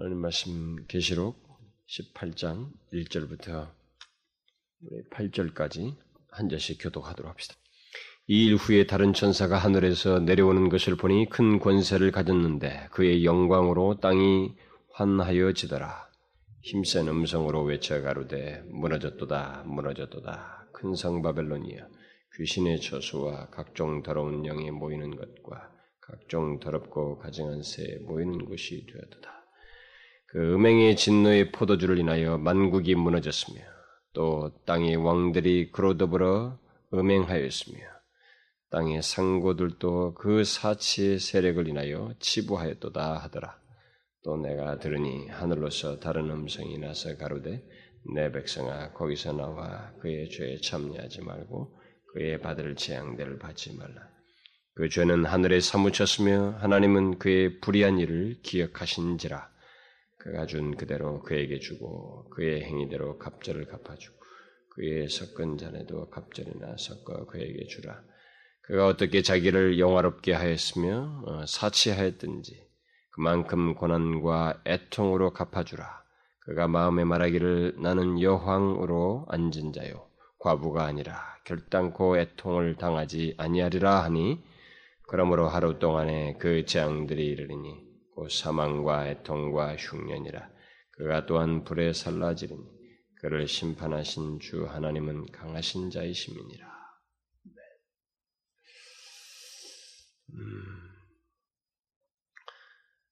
하나님 말씀 계시록 18장 1절부터 8절까지 한 절씩 교독하도록 합시다. 이 일 후에 다른 천사가 하늘에서 내려오는 것을 보니 큰 권세를 가졌는데 그의 영광으로 땅이 환하여지더라. 힘센 음성으로 외쳐 가로되 무너졌도다 무너졌도다 큰 성 바벨론이여 귀신의 저수와 각종 더러운 영이 모이는 것과 각종 더럽고 가증한 새 모이는 곳이 되었도다. 그 음행의 진노의 포도주를 인하여 만국이 무너졌으며 또 땅의 왕들이 그로 더불어 음행하였으며 땅의 상고들도 그 사치의 세력을 인하여 치부하였도다 하더라. 또 내가 들으니 하늘로서 다른 음성이 나서 가로되 내 백성아 거기서 나와 그의 죄에 참여하지 말고 그의 받을 재앙대를 받지 말라. 그 죄는 하늘에 사무쳤으며 하나님은 그의 불의한 일을 기억하신지라. 그가 준 그대로 그에게 주고 그의 행위대로 갑절을 갚아주고 그의 섞은 잔에도 갑절이나 섞어 그에게 주라. 그가 어떻게 자기를 영화롭게 하였으며 어, 사치하였든지 그만큼 고난과 애통으로 갚아주라. 그가 마음에 말하기를 나는 여황으로 앉은 자요 과부가 아니라 결단코 애통을 당하지 아니하리라 하니 그러므로 하루 동안에 그 재앙들이 이르리니 곧 사망과 애통과 흉년이라 그가 또한 불에 살라지리니 그를 심판하신 주 하나님은 강하신 자이심이니라. 음.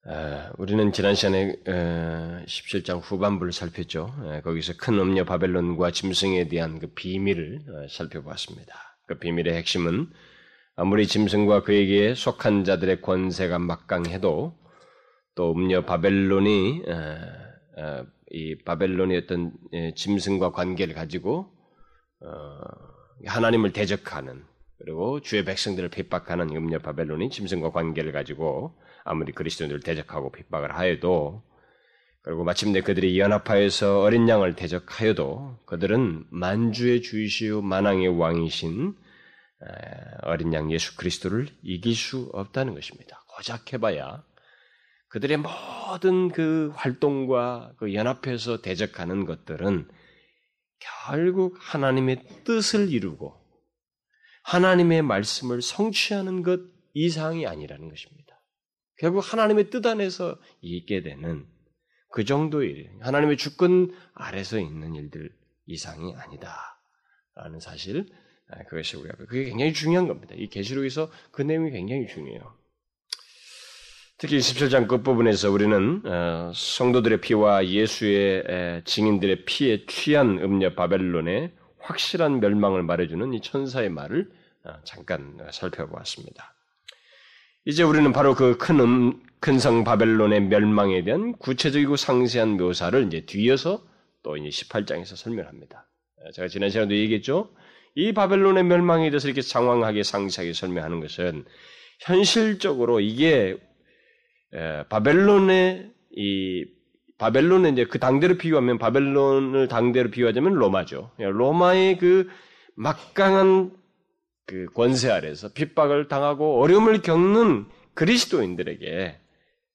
아, 우리는 지난 시간에 에, 17장 후반부를 살폈죠. 에, 거기서 큰 음녀 바벨론과 짐승에 대한 그 비밀을 에, 살펴보았습니다. 그 비밀의 핵심은 아무리 짐승과 그에게 속한 자들의 권세가 막강해도 또 음녀 바벨론이 이 바벨론의 어떤 짐승과 관계를 가지고 어, 하나님을 대적하는 그리고 주의 백성들을 핍박하는 음녀 바벨론이 짐승과 관계를 가지고 아무리 그리스도인들을 대적하고 핍박을 하여도 그리고 마침내 그들이 연합하여서 어린 양을 대적하여도 그들은 만주의 주이시요 만왕의 왕이신 어린 양 예수 그리스도를 이길 수 없다는 것입니다. 고작 해봐야 그들의 모든 그 활동과 그 연합해서 대적하는 것들은 결국 하나님의 뜻을 이루고 하나님의 말씀을 성취하는 것 이상이 아니라는 것입니다. 결국 하나님의 뜻 안에서 있게 되는 그 정도의 일, 하나님의 주권 아래서 있는 일들 이상이 아니다. 라는 사실, 아, 그것이 우리 앞에, 그게 굉장히 중요한 겁니다. 이 계시록에서 그 내용이 굉장히 중요해요. 특히 17장 끝부분에서 우리는 어, 성도들의 피와 예수의 증인들의 피에 취한 음녀 바벨론의 확실한 멸망을 말해주는 이 천사의 말을 어, 잠깐 살펴보았습니다. 이제 우리는 바로 그큰 음, 큰성 바벨론의 멸망에 대한 구체적이고 상세한 묘사를 이제 뒤어서 또 이제 18장에서 설명합니다. 어, 제가 지난 시간에도 얘기했죠. 이 바벨론의 멸망에 대해서 이렇게 장황하게 상세하게 설명하는 것은 현실적으로 이게 바벨론의 이 바벨론은 이제 그 당대로 비유하면 바벨론을 당대로 비유하자면 로마죠. 로마의 그 막강한 그 권세 아래서 핍박을 당하고 어려움을 겪는 그리스도인들에게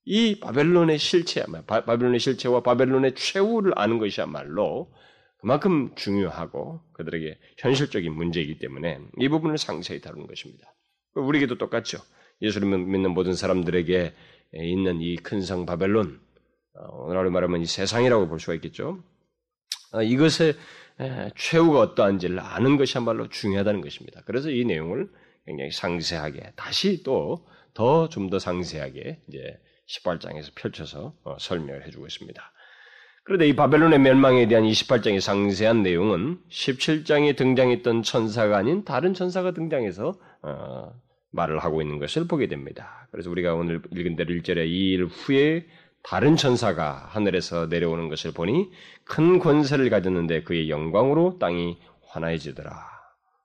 이 바벨론의 실체, 바벨론의 실체와 바벨론의 최후를 아는 것이야말로 그만큼 중요하고 그들에게 현실적인 문제이기 때문에 이 부분을 상세히 다루는 것입니다. 우리에게도 똑같죠. 예수를 믿는 모든 사람들에게 있는 이 큰 성 바벨론, 어, 오늘날로 말하면 이 세상이라고 볼 수가 있겠죠. 어, 이것의 최후가 어떠한지를 아는 것이야말로 중요하다는 것입니다. 그래서 이 내용을 굉장히 상세하게 다시 또 더 좀더 상세하게 이제 18장에서 펼쳐서 어, 설명을 해주고 있습니다. 그런데 이 바벨론의 멸망에 대한 28장의 상세한 내용은 17장에 등장했던 천사가 아닌 다른 천사가 등장해서 어, 말을 하고 있는 것을 보게 됩니다. 그래서 우리가 오늘 읽은 대로 1절에 이 일 후에 다른 천사가 하늘에서 내려오는 것을 보니 큰 권세를 가졌는데 그의 영광으로 땅이 환해지더라.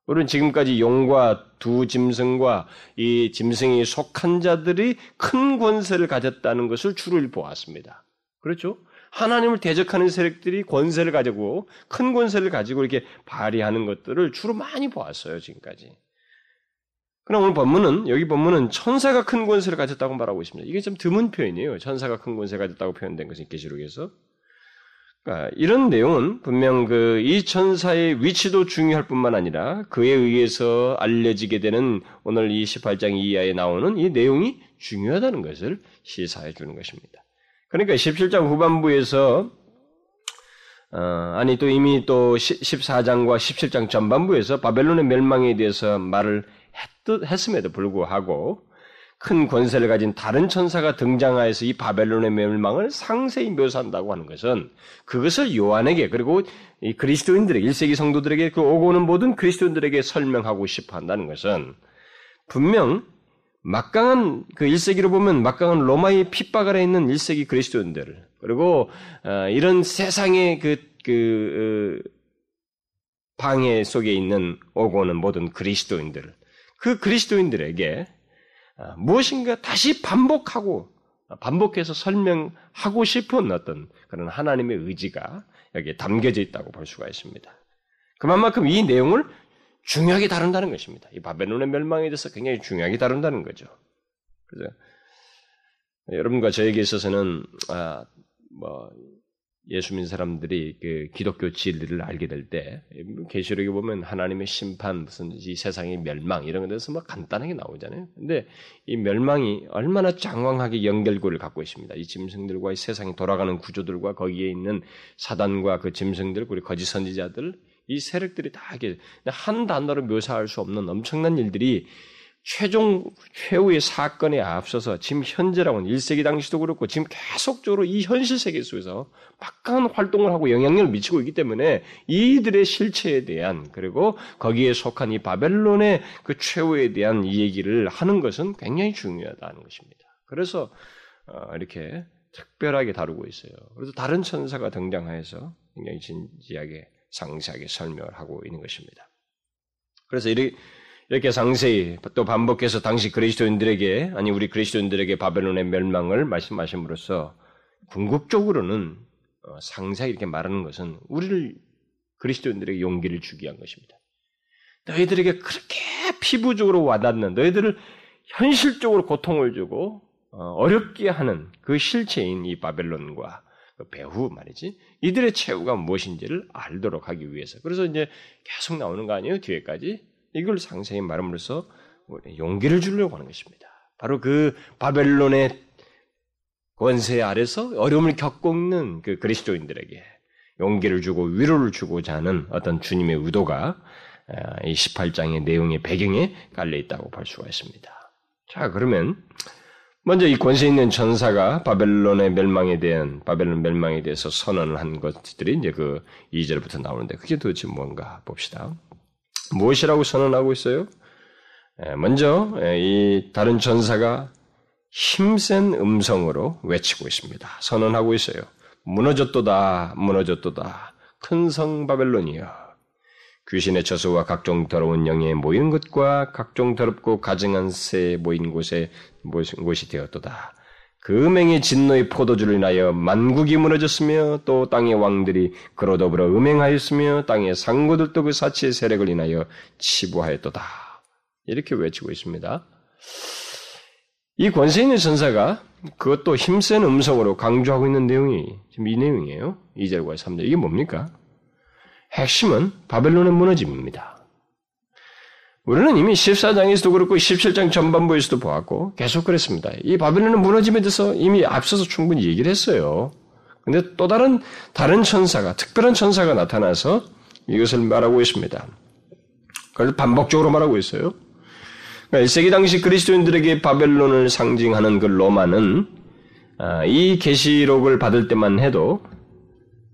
우리는 지금까지 용과 두 짐승과 이 짐승이 속한 자들이 큰 권세를 가졌다는 것을 주로 보았습니다. 그렇죠? 하나님을 대적하는 세력들이 권세를 가지고 큰 권세를 가지고 이렇게 발휘하는 것들을 주로 많이 보았어요, 지금까지. 그러나 오늘 본문은 여기 본문은 천사가 큰 권세를 가졌다고 말하고 있습니다. 이게 좀 드문 표현이에요. 천사가 큰 권세를 가졌다고 표현된 것은 계시록에서. 그러니까 이런 내용은 분명 그 이 천사의 위치도 중요할 뿐만 아니라 그에 의해서 알려지게 되는 오늘 이 18장 이하에 나오는 이 내용이 중요하다는 것을 시사해 주는 것입니다. 그러니까 17장 후반부에서 어, 아니 또 이미 또 14장과 17장 전반부에서 바벨론의 멸망에 대해서 말을 했, 했음에도 불구하고 큰 권세를 가진 다른 천사가 등장하여서 이 바벨론의 멸망을 상세히 묘사한다고 하는 것은 그것을 요한에게 그리고 이 그리스도인들에게 1세기 성도들에게 그 오고 오는 모든 그리스도인들에게 설명하고 싶어 한다는 것은 분명 막강한 그 1세기로 보면 막강한 로마의 핍박 아래 있는 1세기 그리스도인들 그리고 어, 이런 세상의 그, 그 어, 방해 속에 있는 오고 오는 모든 그리스도인들 그 그리스도인들에게 어, 무엇인가 다시 반복하고 반복해서 설명하고 싶은 어떤 그런 하나님의 의지가 여기에 담겨져 있다고 볼 수가 있습니다. 그만큼 이 내용을 중요하게 다룬다는 것입니다. 이 바벨론의 멸망에 대해서 굉장히 중요하게 다룬다는 거죠. 그죠? 여러분과 저에게 있어서는 아, 뭐 예수 믿는 사람들이 그 기독교 진리를 알게 될 때 계시록에 보면 하나님의 심판 무슨 이 세상의 멸망 이런 것에서 뭐 간단하게 나오잖아요. 근데 이 멸망이 얼마나 장황하게 연결고를 갖고 있습니다. 이 짐승들과 이 세상이 돌아가는 구조들과 거기에 있는 사단과 그 짐승들 그리고 거짓 선지자들 이 세력들이 다 이게 한 단어로 묘사할 수 없는 엄청난 일들이 최종 최후의 사건에 앞서서 지금 현재라고는 1세기 당시도 그렇고 지금 계속적으로 이 현실 세계 속에서 막강한 활동을 하고 영향력을 미치고 있기 때문에 이들의 실체에 대한 그리고 거기에 속한 이 바벨론의 그 최후에 대한 이 얘기를 하는 것은 굉장히 중요하다는 것입니다. 그래서 어, 이렇게 특별하게 다루고 있어요. 그래서 다른 천사가 등장해서 굉장히 진지하게 상세하게 설명을 하고 있는 것입니다. 그래서 이렇게 이렇게 상세히 또 반복해서 당시 그리스도인들에게 아니 우리 그리스도인들에게 바벨론의 멸망을 말씀하심으로써 궁극적으로는 어, 상세하게 이렇게 말하는 것은 우리를 그리스도인들에게 용기를 주기 위한 것입니다. 너희들에게 그렇게 피부적으로 와닿는 너희들을 현실적으로 고통을 주고 어, 어렵게 하는 그 실체인 이 바벨론과 그 배후 말이지 이들의 최후가 무엇인지를 알도록 하기 위해서. 그래서 이제 계속 나오는 거 아니에요? 뒤에까지 이걸 상세히 말함으로써 용기를 주려고 하는 것입니다. 바로 그 바벨론의 권세 아래서 어려움을 겪고 있는 그 그리스도인들에게 용기를 주고 위로를 주고자 하는 어떤 주님의 의도가 이 18장의 내용의 배경에 깔려 있다고 볼 수가 있습니다. 자, 그러면 먼저 이 권세 있는 전사가 바벨론의 멸망에 대한 바벨론 멸망에 대해서 선언을 한 것들이 이제 그 2절부터 나오는데 그게 도대체 뭔가 봅시다. 무엇이라고 선언하고 있어요? 예, 먼저 예, 이 다른 전사가 힘센 음성으로 외치고 있습니다. 선언하고 있어요. 무너졌도다, 무너졌도다. 큰 성 바벨론이여. 귀신의 저수와 각종 더러운 영에 모이는 것과 각종 더럽고 가증한 새 모인 곳에 모인 곳이 되었도다. 그 음행의 진노의 포도주를 인하여 만국이 무너졌으며 또 땅의 왕들이 그로 더불어 음행하였으며 땅의 상고들도 그 사치의 세력을 인하여 치부하였도다. 이렇게 외치고 있습니다. 이 권세 있는 전사가 그것도 힘센 음성으로 강조하고 있는 내용이 지금 이 내용이에요. 2절과 3절. 이게 뭡니까? 핵심은 바벨론의 무너짐입니다. 우리는 이미 14장에서도 그렇고 17장 전반부에서도 보았고 계속 그랬습니다. 이 바벨론의 무너짐에 대해서 이미 앞서서 충분히 얘기를 했어요. 근데 또 다른 다른 천사가 특별한 천사가 나타나서 이것을 말하고 있습니다. 그걸 반복적으로 말하고 있어요. 그러니까 1세기 당시 그리스도인들에게 바벨론을 상징하는 그 로마는 아, 이 계시록을 받을 때만 해도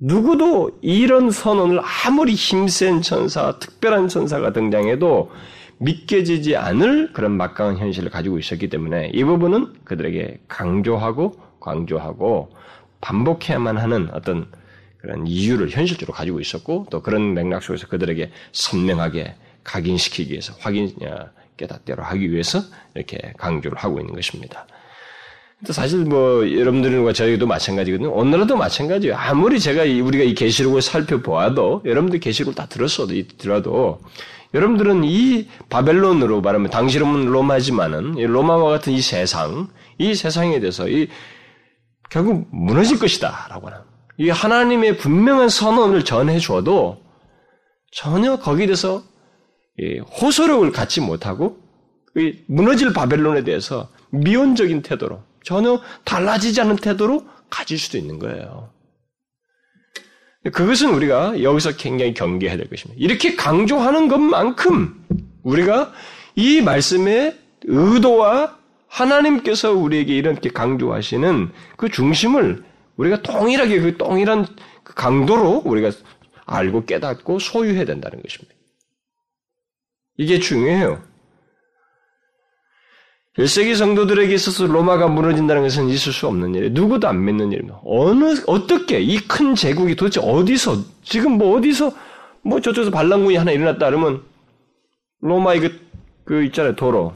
누구도 이런 선언을 아무리 힘센 천사, 특별한 천사가 등장해도 믿겨지지 않을 그런 막강한 현실을 가지고 있었기 때문에 이 부분은 그들에게 강조하고 강조하고 반복해야만 하는 어떤 그런 이유를 현실적으로 가지고 있었고 또 그런 맥락 속에서 그들에게 선명하게 각인시키기 위해서 확인 깨닫대로 하기 위해서 이렇게 강조를 하고 있는 것입니다. 사실 뭐 여러분들과 저희도 마찬가지거든요. 오늘도 마찬가지예요. 아무리 제가 우리가 이 계시록을 살펴보아도 여러분들 계시록을 다 들었어도 들어도 여러분들은 이 바벨론으로 말하면 당시로는 로마지만은 로마와 같은 이 세상, 이 세상에 대해서 이 결국 무너질 것이다라고 하는 이 하나님의 분명한 선언을 전해 주어도 전혀 거기에 대해서 호소력을 갖지 못하고 무너질 바벨론에 대해서 미온적인 태도로 전혀 달라지지 않은 태도로 가질 수도 있는 거예요. 그것은 우리가 여기서 굉장히 경계해야 될 것입니다. 이렇게 강조하는 것만큼 우리가 이 말씀의 의도와 하나님께서 우리에게 이렇게 강조하시는 그 중심을 우리가 동일하게 그 동일한 그 강도로 우리가 알고 깨닫고 소유해야 된다는 것입니다. 이게 중요해요. 1세기 성도들에게 있어서 로마가 무너진다는 것은 있을 수 없는 일이에요. 누구도 안 믿는 일입니다. 어느, 어떻게 이 큰 제국이 도대체 어디서, 지금 뭐 어디서, 뭐 저쪽에서 반란군이 하나 일어났다 그러면 로마의 그, 그 있잖아요. 도로.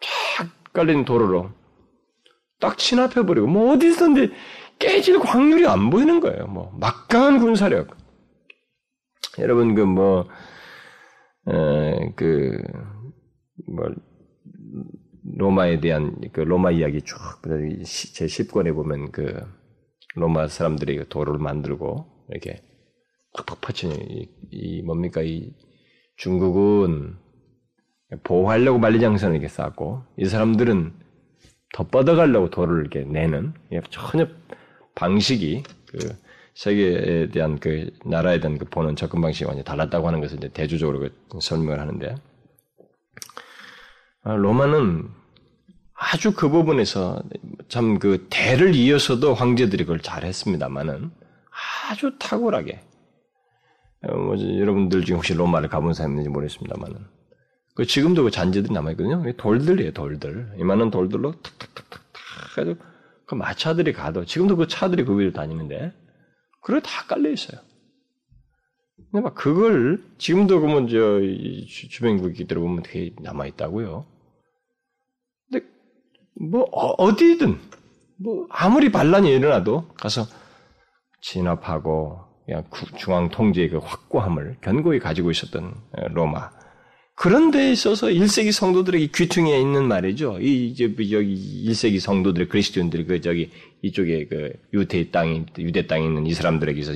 쫙 깔린 도로로 딱 진압해버리고, 뭐 어디서든지 깨질 확률이 안 보이는 거예요. 뭐, 막강한 군사력. 여러분, 그 뭐, 에, 그, 뭐, 로마에 대한 그 로마 이야기 쭉 제 10권에 보면 그 로마 사람들이 그 도로를 만들고 이렇게 팍팍 퍼치는 이, 이 뭡니까? 이 중국은 보호하려고 만리장성을 이렇게 쌓고 이 사람들은 더 뻗어가려고 도로를 이렇게 내는 전혀 방식이 그 세계에 대한 그 나라에 대한 그 보는 접근 방식이 완전히 달랐다고 하는 것을 이제 대조적으로 그 설명을 하는데 아, 로마는 아주 그 부분에서 참 그 대를 이어서도 황제들이 그걸 잘했습니다만은 아주 탁월하게 어, 뭐, 여러분들 중에 혹시 로마를 가본 사람이 있는지 모르겠습니다만은 그 지금도 그 잔재들이 남아있거든요. 돌들이에요, 돌들. 이만한 돌들로 탁탁탁탁탁 해도 그 마차들이 가도 지금도 그 차들이 그 위를 다니는데 그래 다 깔려 있어요. 근데 막 그걸 지금도 그러면 저 주변국이들 보면 되게 남아 있다고요. 뭐 어디든 뭐 아무리 반란이 일어나도 가서 진압하고 그냥 중앙 통제의 그 확고함을 견고히 가지고 있었던 로마. 그런 데 있어서 1세기 성도들에게 귀퉁이에 있는 말이죠. 이 이제 여기 1세기 성도들 그리스도인들이 그 저기 이쪽에 그 유대 땅이 유대 땅에 있는 이 사람들에게서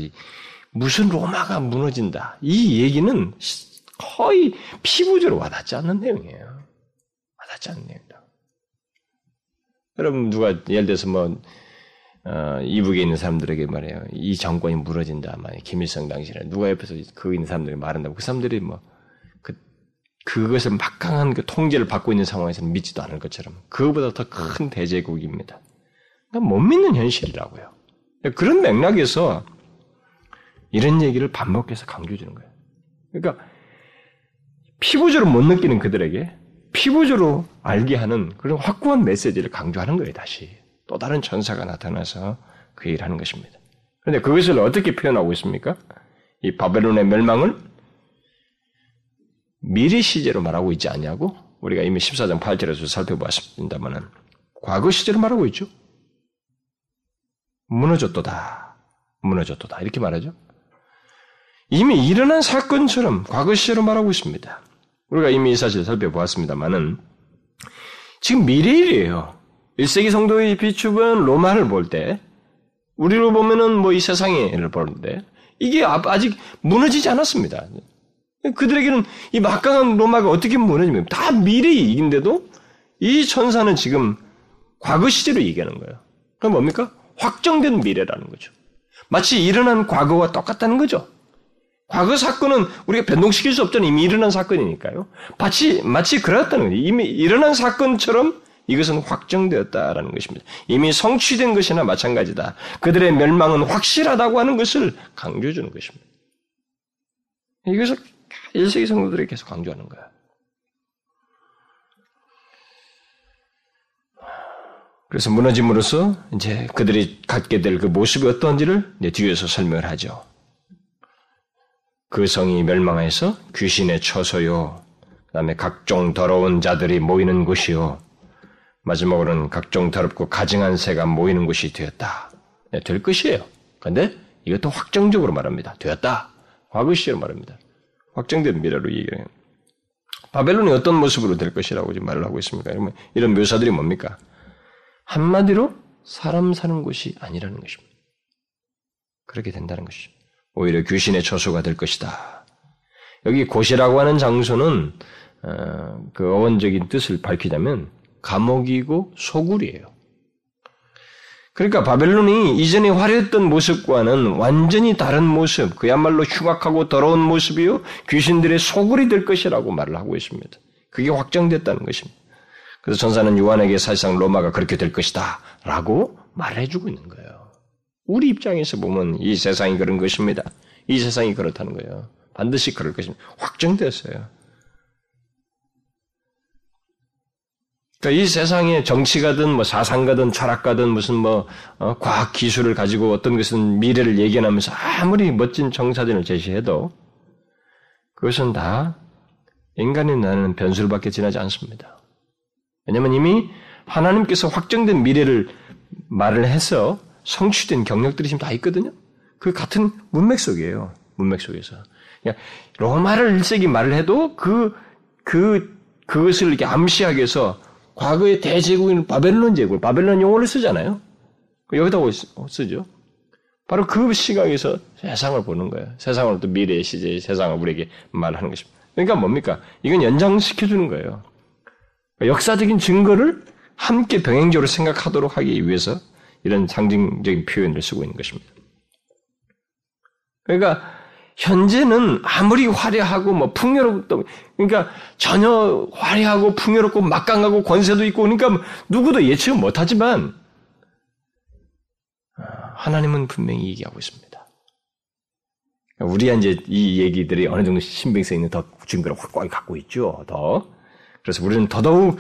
무슨 로마가 무너진다. 이 얘기는 거의 피부적으로 와닿지 않는 내용이에요. 와닿지 않는 내용. 여러분 누가 예를 들어서 뭐 어, 이북에 있는 사람들에게 말해요. 이 정권이 무너진다. 만약 김일성 당시에 누가 옆에서 그 있는 사람들이 말한다고 그 사람들이 뭐 그, 그것을 막강한 그 통제를 받고 있는 상황에서는 믿지도 않을 것처럼 그거보다 더 큰 대제국입니다. 그러니까 못 믿는 현실이라고요. 그런 맥락에서 이런 얘기를 반복해서 강조해 주는 거예요. 그러니까 피부적으로 못 느끼는 그들에게 피부적으로 알게 하는 그런 확고한 메시지를 강조하는 거예요, 다시. 또 다른 전사가 나타나서 그 일을 하는 것입니다. 그런데 그것을 어떻게 표현하고 있습니까? 이 바벨론의 멸망을 미래 시제로 말하고 있지 않냐고? 우리가 이미 14장 8절에서 살펴보았습니다만은 과거 시제로 말하고 있죠. 무너졌도다. 무너졌도다. 이렇게 말하죠. 이미 일어난 사건처럼 과거 시제로 말하고 있습니다. 우리가 이미 이 사실 살펴보았습니다만은 지금 미래일이에요. 1세기 성도의 비추은 로마를 볼 때, 우리로 보면은 뭐 이 세상을 보는데, 이게 아직 무너지지 않았습니다. 그들에게는 이 막강한 로마가 어떻게 무너집니까? 다 미래의 일인데도 이 천사는 지금 과거 시제로 얘기하는 거예요. 그럼 뭡니까? 확정된 미래라는 거죠. 마치 일어난 과거와 똑같다는 거죠. 과거 사건은 우리가 변동시킬 수 없잖아요. 이미 일어난 사건이니까요. 마치, 마치 그렇다는 거예요. 이미 일어난 사건처럼 이것은 확정되었다라는 것입니다. 이미 성취된 것이나 마찬가지다. 그들의 멸망은 확실하다고 하는 것을 강조해 주는 것입니다. 이것을 1세기 성도들이 계속 강조하는 거야. 그래서 무너짐으로써 이제 그들이 갖게 될 그 모습이 어떤지를 이제 뒤에서 설명을 하죠. 그 성이 멸망해서 귀신의 처소요. 그 다음에 각종 더러운 자들이 모이는 곳이요. 마지막으로는 각종 더럽고 가증한 새가 모이는 곳이 되었다. 네, 될 것이에요. 그런데 이것도 확정적으로 말합니다. 되었다. 과거 시제로 말합니다. 확정된 미래로 얘기해요. 바벨론이 어떤 모습으로 될 것이라고 지금 말을 하고 있습니까? 이런 묘사들이 뭡니까? 한마디로 사람 사는 곳이 아니라는 것입니다. 그렇게 된다는 것이죠. 오히려 귀신의 처소가 될 것이다. 여기 곳이라고 하는 장소는 어, 그 어원적인 뜻을 밝히자면 감옥이고 소굴이에요. 그러니까 바벨론이 이전에 화려했던 모습과는 완전히 다른 모습, 그야말로 흉악하고 더러운 모습이요, 귀신들의 소굴이 될 것이라고 말을 하고 있습니다. 그게 확정됐다는 것입니다. 그래서 전사는 요한에게 사실상 로마가 그렇게 될 것이다. 라고 말해주고 있는 거예요. 우리 입장에서 보면 이 세상이 그런 것입니다. 이 세상이 그렇다는 거예요. 반드시 그럴 것입니다. 확정됐어요. 그러니까 이 세상에 정치가든 뭐 사상가든 철학가든 무슨 뭐 어, 과학 기술을 가지고 어떤 것은 미래를 예견하면서 아무리 멋진 정사진을 제시해도 그것은 다 인간이 나는 변수를밖에 지나지 않습니다. 왜냐하면 이미 하나님께서 확정된 미래를 말을 해서 성취된 경력들이 지금 다 있거든요. 그 같은 문맥 속이에요. 문맥 속에서. 그러니까 로마를 1세기 말을 해도 그, 그, 그것을 이렇게 암시하기 위해서 과거의 대제국인 바벨론 제국, 바벨론 용어를 쓰잖아요. 여기다 쓰죠. 바로 그 시각에서 세상을 보는 거예요. 세상을 또 미래의 시제의 세상을 우리에게 말하는 것입니다. 그러니까 뭡니까? 이건 연장시켜주는 거예요. 역사적인 증거를 함께 병행적으로 생각하도록 하기 위해서 이런 상징적인 표현을 쓰고 있는 것입니다. 그러니까 현재는 아무리 화려하고 뭐 풍요롭고 그러니까 전혀 화려하고 풍요롭고 막강하고 권세도 있고 그러니까 누구도 예측 못하지만 아, 하나님은 분명히 얘기하고 있습니다. 우리야 이제 이 얘기들이 어느 정도 신빙성 있는 더 증거를 확고하게 갖고 있죠. 더 그래서 우리는 더더욱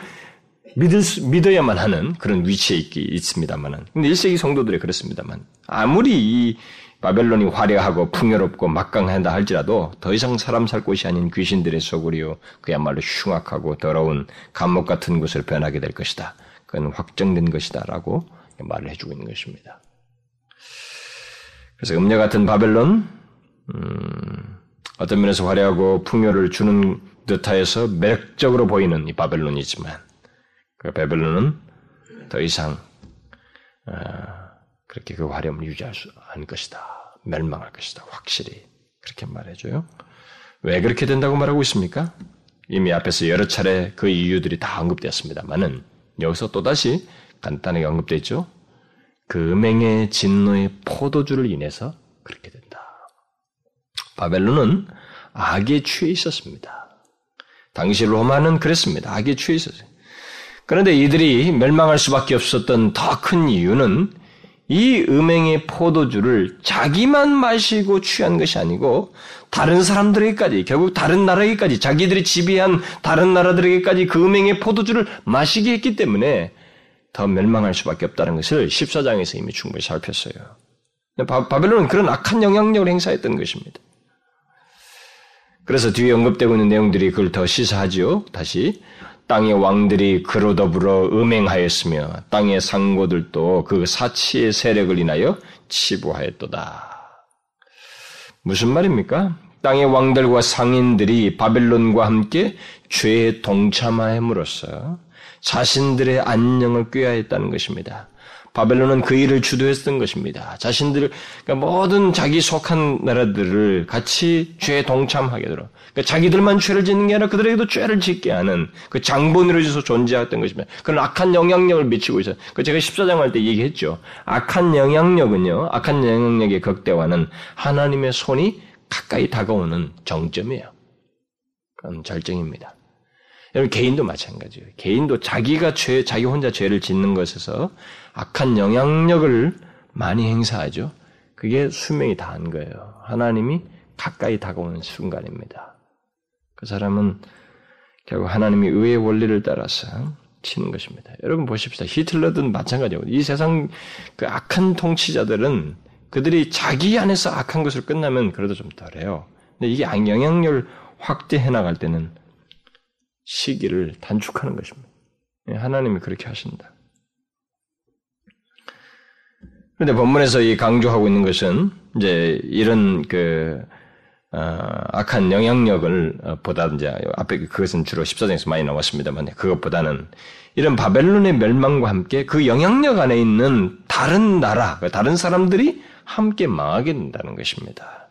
믿을 수, 믿어야만 하는 그런 위치에 있기 있습니다만은. 근데 1세기 성도들이 그렇습니다만 아무리 이 바벨론이 화려하고 풍요롭고 막강한다 할지라도 더 이상 사람 살 곳이 아닌 귀신들의 소굴이요 그야말로 흉악하고 더러운 감옥 같은 곳을 변하게 될 것이다. 그건 확정된 것이다 라고 말을 해주고 있는 것입니다. 그래서 음녀 같은 바벨론, 음, 어떤 면에서 화려하고 풍요를 주는 듯하여서 매력적으로 보이는 이 바벨론이지만 그 바벨론은 더 이상 어, 그렇게 그 화려함을 유지할 수 없는 것이다. 멸망할 것이다. 확실히 그렇게 말해줘요. 왜 그렇게 된다고 말하고 있습니까? 이미 앞에서 여러 차례 그 이유들이 다 언급되었습니다만은 여기서 또다시 간단하게 언급되어 있죠. 그 음행의 진노의 포도주를 인해서 그렇게 된다. 바벨론은 악에 취해 있었습니다. 당시 로마는 그랬습니다. 악에 취해 있었어요. 그런데 이들이 멸망할 수밖에 없었던 더 큰 이유는 이 음행의 포도주를 자기만 마시고 취한 것이 아니고 다른 사람들에게까지 결국 다른 나라에게까지 자기들이 지배한 다른 나라들에게까지 그 음행의 포도주를 마시게 했기 때문에 더 멸망할 수밖에 없다는 것을 14장에서 이미 충분히 살폈어요. 바, 바벨론은 그런 악한 영향력을 행사했던 것입니다. 그래서 뒤에 언급되고 있는 내용들이 그걸 더 시사하지요. 다시 땅의 왕들이 그로 더불어 음행하였으며 땅의 상고들도 그 사치의 세력을 인하여 치부하였도다. 무슨 말입니까? 땅의 왕들과 상인들이 바벨론과 함께 죄에 동참함으로써 자신들의 안녕을 꾀하였다는 것입니다. 바벨론은 그 일을 주도했던 것입니다. 자신들, 그러니까 모든 자기 속한 나라들을 같이 죄에 동참하게 되도록. 그러니까 자기들만 죄를 짓는 게 아니라 그들에게도 죄를 짓게 하는 그 장본으로서 존재했던 것입니다. 그런 악한 영향력을 미치고 있어요. 그 제가 14장 할 때 얘기했죠. 악한 영향력은요, 악한 영향력의 극대화는 하나님의 손이 가까이 다가오는 정점이에요. 그건 절정입니다. 여러분 개인도 마찬가지예요. 개인도 자기가 죄, 자기 혼자 죄를 짓는 것에서 악한 영향력을 많이 행사하죠. 그게 수명이 다한 거예요. 하나님이 가까이 다가오는 순간입니다. 그 사람은 결국 하나님이 의의 원리를 따라서 치는 것입니다. 여러분 보십시다. 히틀러든 마찬가지고 이 세상 그 악한 통치자들은 그들이 자기 안에서 악한 것을 끝나면 그래도 좀 덜해요. 근데 이게 영향력을 확대해 나갈 때는 시기를 단축하는 것입니다. 예, 하나님이 그렇게 하신다. 그런데 본문에서 이 강조하고 있는 것은 이제 이런 그 어, 악한 영향력을 어, 보다 이제 앞에 그것은 주로 14장에서 많이 나왔습니다만 그것보다는 이런 바벨론의 멸망과 함께 그 영향력 안에 있는 다른 나라, 그 다른 사람들이 함께 망하게 된다는 것입니다.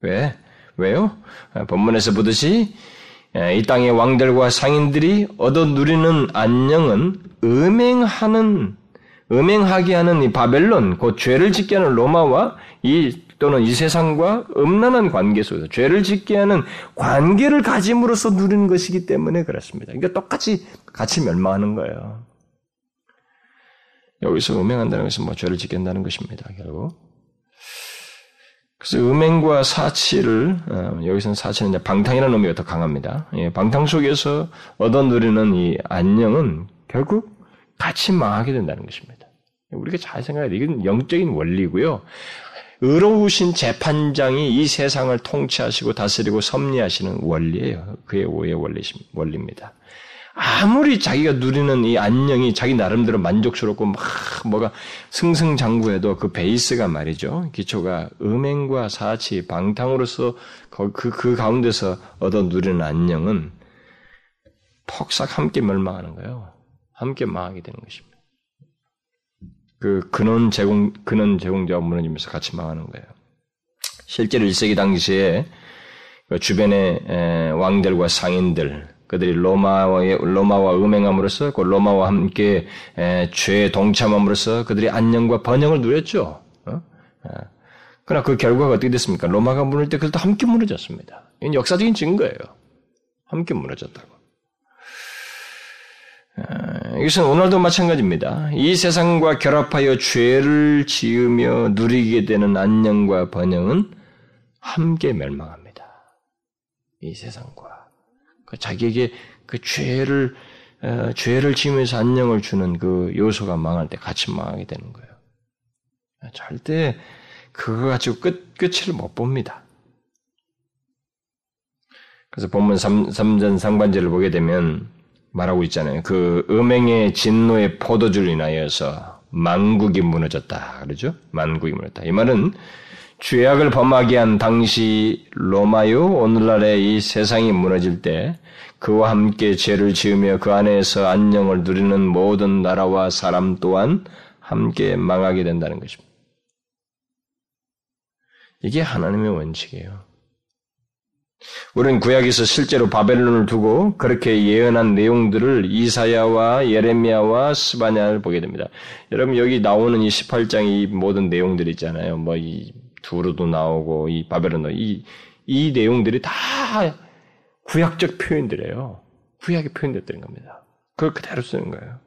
왜? 왜요? 어, 본문에서 보듯이 이 땅의 왕들과 상인들이 얻어 누리는 안녕은 음행하는 음행하게 하는 이 바벨론, 곧 죄를 짓게 하는 로마와 이 또는 이 세상과 음란한 관계 속에서 죄를 짓게 하는 관계를 가짐으로써 누리는 것이기 때문에 그렇습니다. 그러니까 똑같이 같이 멸망하는 거예요. 여기서 음행한다는 것은 뭐 죄를 짓게 한다는 것입니다. 결국. 그래서 음행과 사치를 어, 여기서는 사치는 방탕이라는 의미가 더 강합니다. 예, 방탕 속에서 얻어 누리는 이 안녕은 결국 같이 망하게 된다는 것입니다. 우리가 잘 생각해야 돼. 이건 영적인 원리고요. 의로우신 재판장이 이 세상을 통치하시고 다스리고 섭리하시는 원리예요. 그의 오해 원리입니다. 아무리 자기가 누리는 이 안녕이 자기 나름대로 만족스럽고 막 뭐가 승승장구해도 그 베이스가 말이죠. 기초가 음행과 사치, 방탕으로서 그, 그 가운데서 얻어 누리는 안녕은 폭삭 함께 멸망하는 거예요. 함께 망하게 되는 것입니다. 그 근원 제공 근원 제공자가 무너지면서 같이 망하는 거예요. 실제로 1세기 당시에 그 주변의 왕들과 상인들 그들이 로마와의 로마와 음행함으로써 그 로마와 함께 죄에 동참함으로써 그들이 안녕과 번영을 누렸죠. 어? 그러나 그 결과가 어떻게 됐습니까? 로마가 무너질 때 그들도 함께 무너졌습니다. 이건 역사적인 증거예요. 함께 무너졌다고. 아, 이것은 오늘도 마찬가지입니다. 이 세상과 결합하여 죄를 지으며 누리게 되는 안녕과 번영은 함께 멸망합니다. 이 세상과 그 자기에게 그 죄를 어, 죄를 지으면서 안녕을 주는 그 요소가 망할 때 같이 망하게 되는 거예요. 절대 그거 가지고 끝 끝을 못 봅니다. 그래서 본문 3, 3전 상반절을 보게 되면 말하고 있잖아요. 그 음행의 진노의 포도주를 인하여서 만국이 무너졌다. 그러죠? 만국이 무너졌다. 이 말은 죄악을 범하게 한 당시 로마요 오늘날의 이 세상이 무너질 때 그와 함께 죄를 지으며 그 안에서 안녕을 누리는 모든 나라와 사람 또한 함께 망하게 된다는 것입니다. 이게 하나님의 원칙이에요. 우리는 구약에서 실제로 바벨론을 두고 그렇게 예언한 내용들을 이사야와 예레미야와 스바냐를 보게 됩니다. 여러분 여기 나오는 이 18장 이 모든 내용들 있잖아요. 뭐 이 두루도 나오고 이 바벨론도 이, 이 내용들이 다 구약적 표현들이에요. 구약의 표현됐다는 겁니다. 그걸 그대로 쓰는 거예요.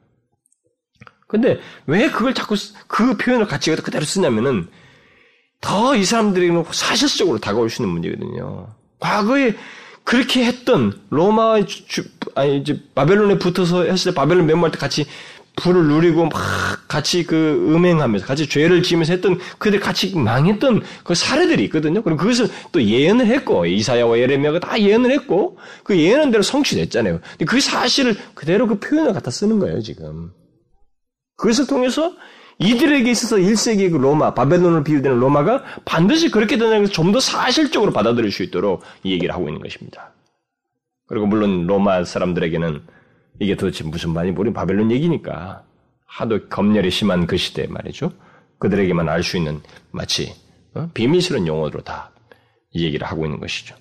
근데 왜 그걸 자꾸 그 표현을 같이 그대로 쓰냐면은 더 이 사람들에게는 사실적으로 다가올 수 있는 문제거든요. 과거에 그렇게 했던 로마 주, 아니 이제 바벨론에 붙어서 했을 때 바벨론 멸망할 때 같이 불을 누리고 막 같이 그 음행하면서 같이 죄를 지으면서 했던 그들 같이 망했던 그 사례들이 있거든요. 그리고 그것을 또 예언을 했고 이사야와 예레미야가 다 예언을 했고 그 예언한 대로 성취됐잖아요. 근데 그 사실을 그대로 그 표현을 갖다 쓰는 거예요 지금. 그것을 통해서 이들에게 있어서 1세기 그 로마, 바벨론을 비유되는 로마가 반드시 그렇게 된다는 것을 좀 더 사실적으로 받아들일 수 있도록 이 얘기를 하고 있는 것입니다. 그리고 물론 로마 사람들에게는 이게 도대체 무슨 말인지 우리 바벨론 얘기니까 하도 검열이 심한 그 시대 말이죠. 그들에게만 알 수 있는 마치 어? 비밀스러운 용어로 다이 얘기를 하고 있는 것이죠.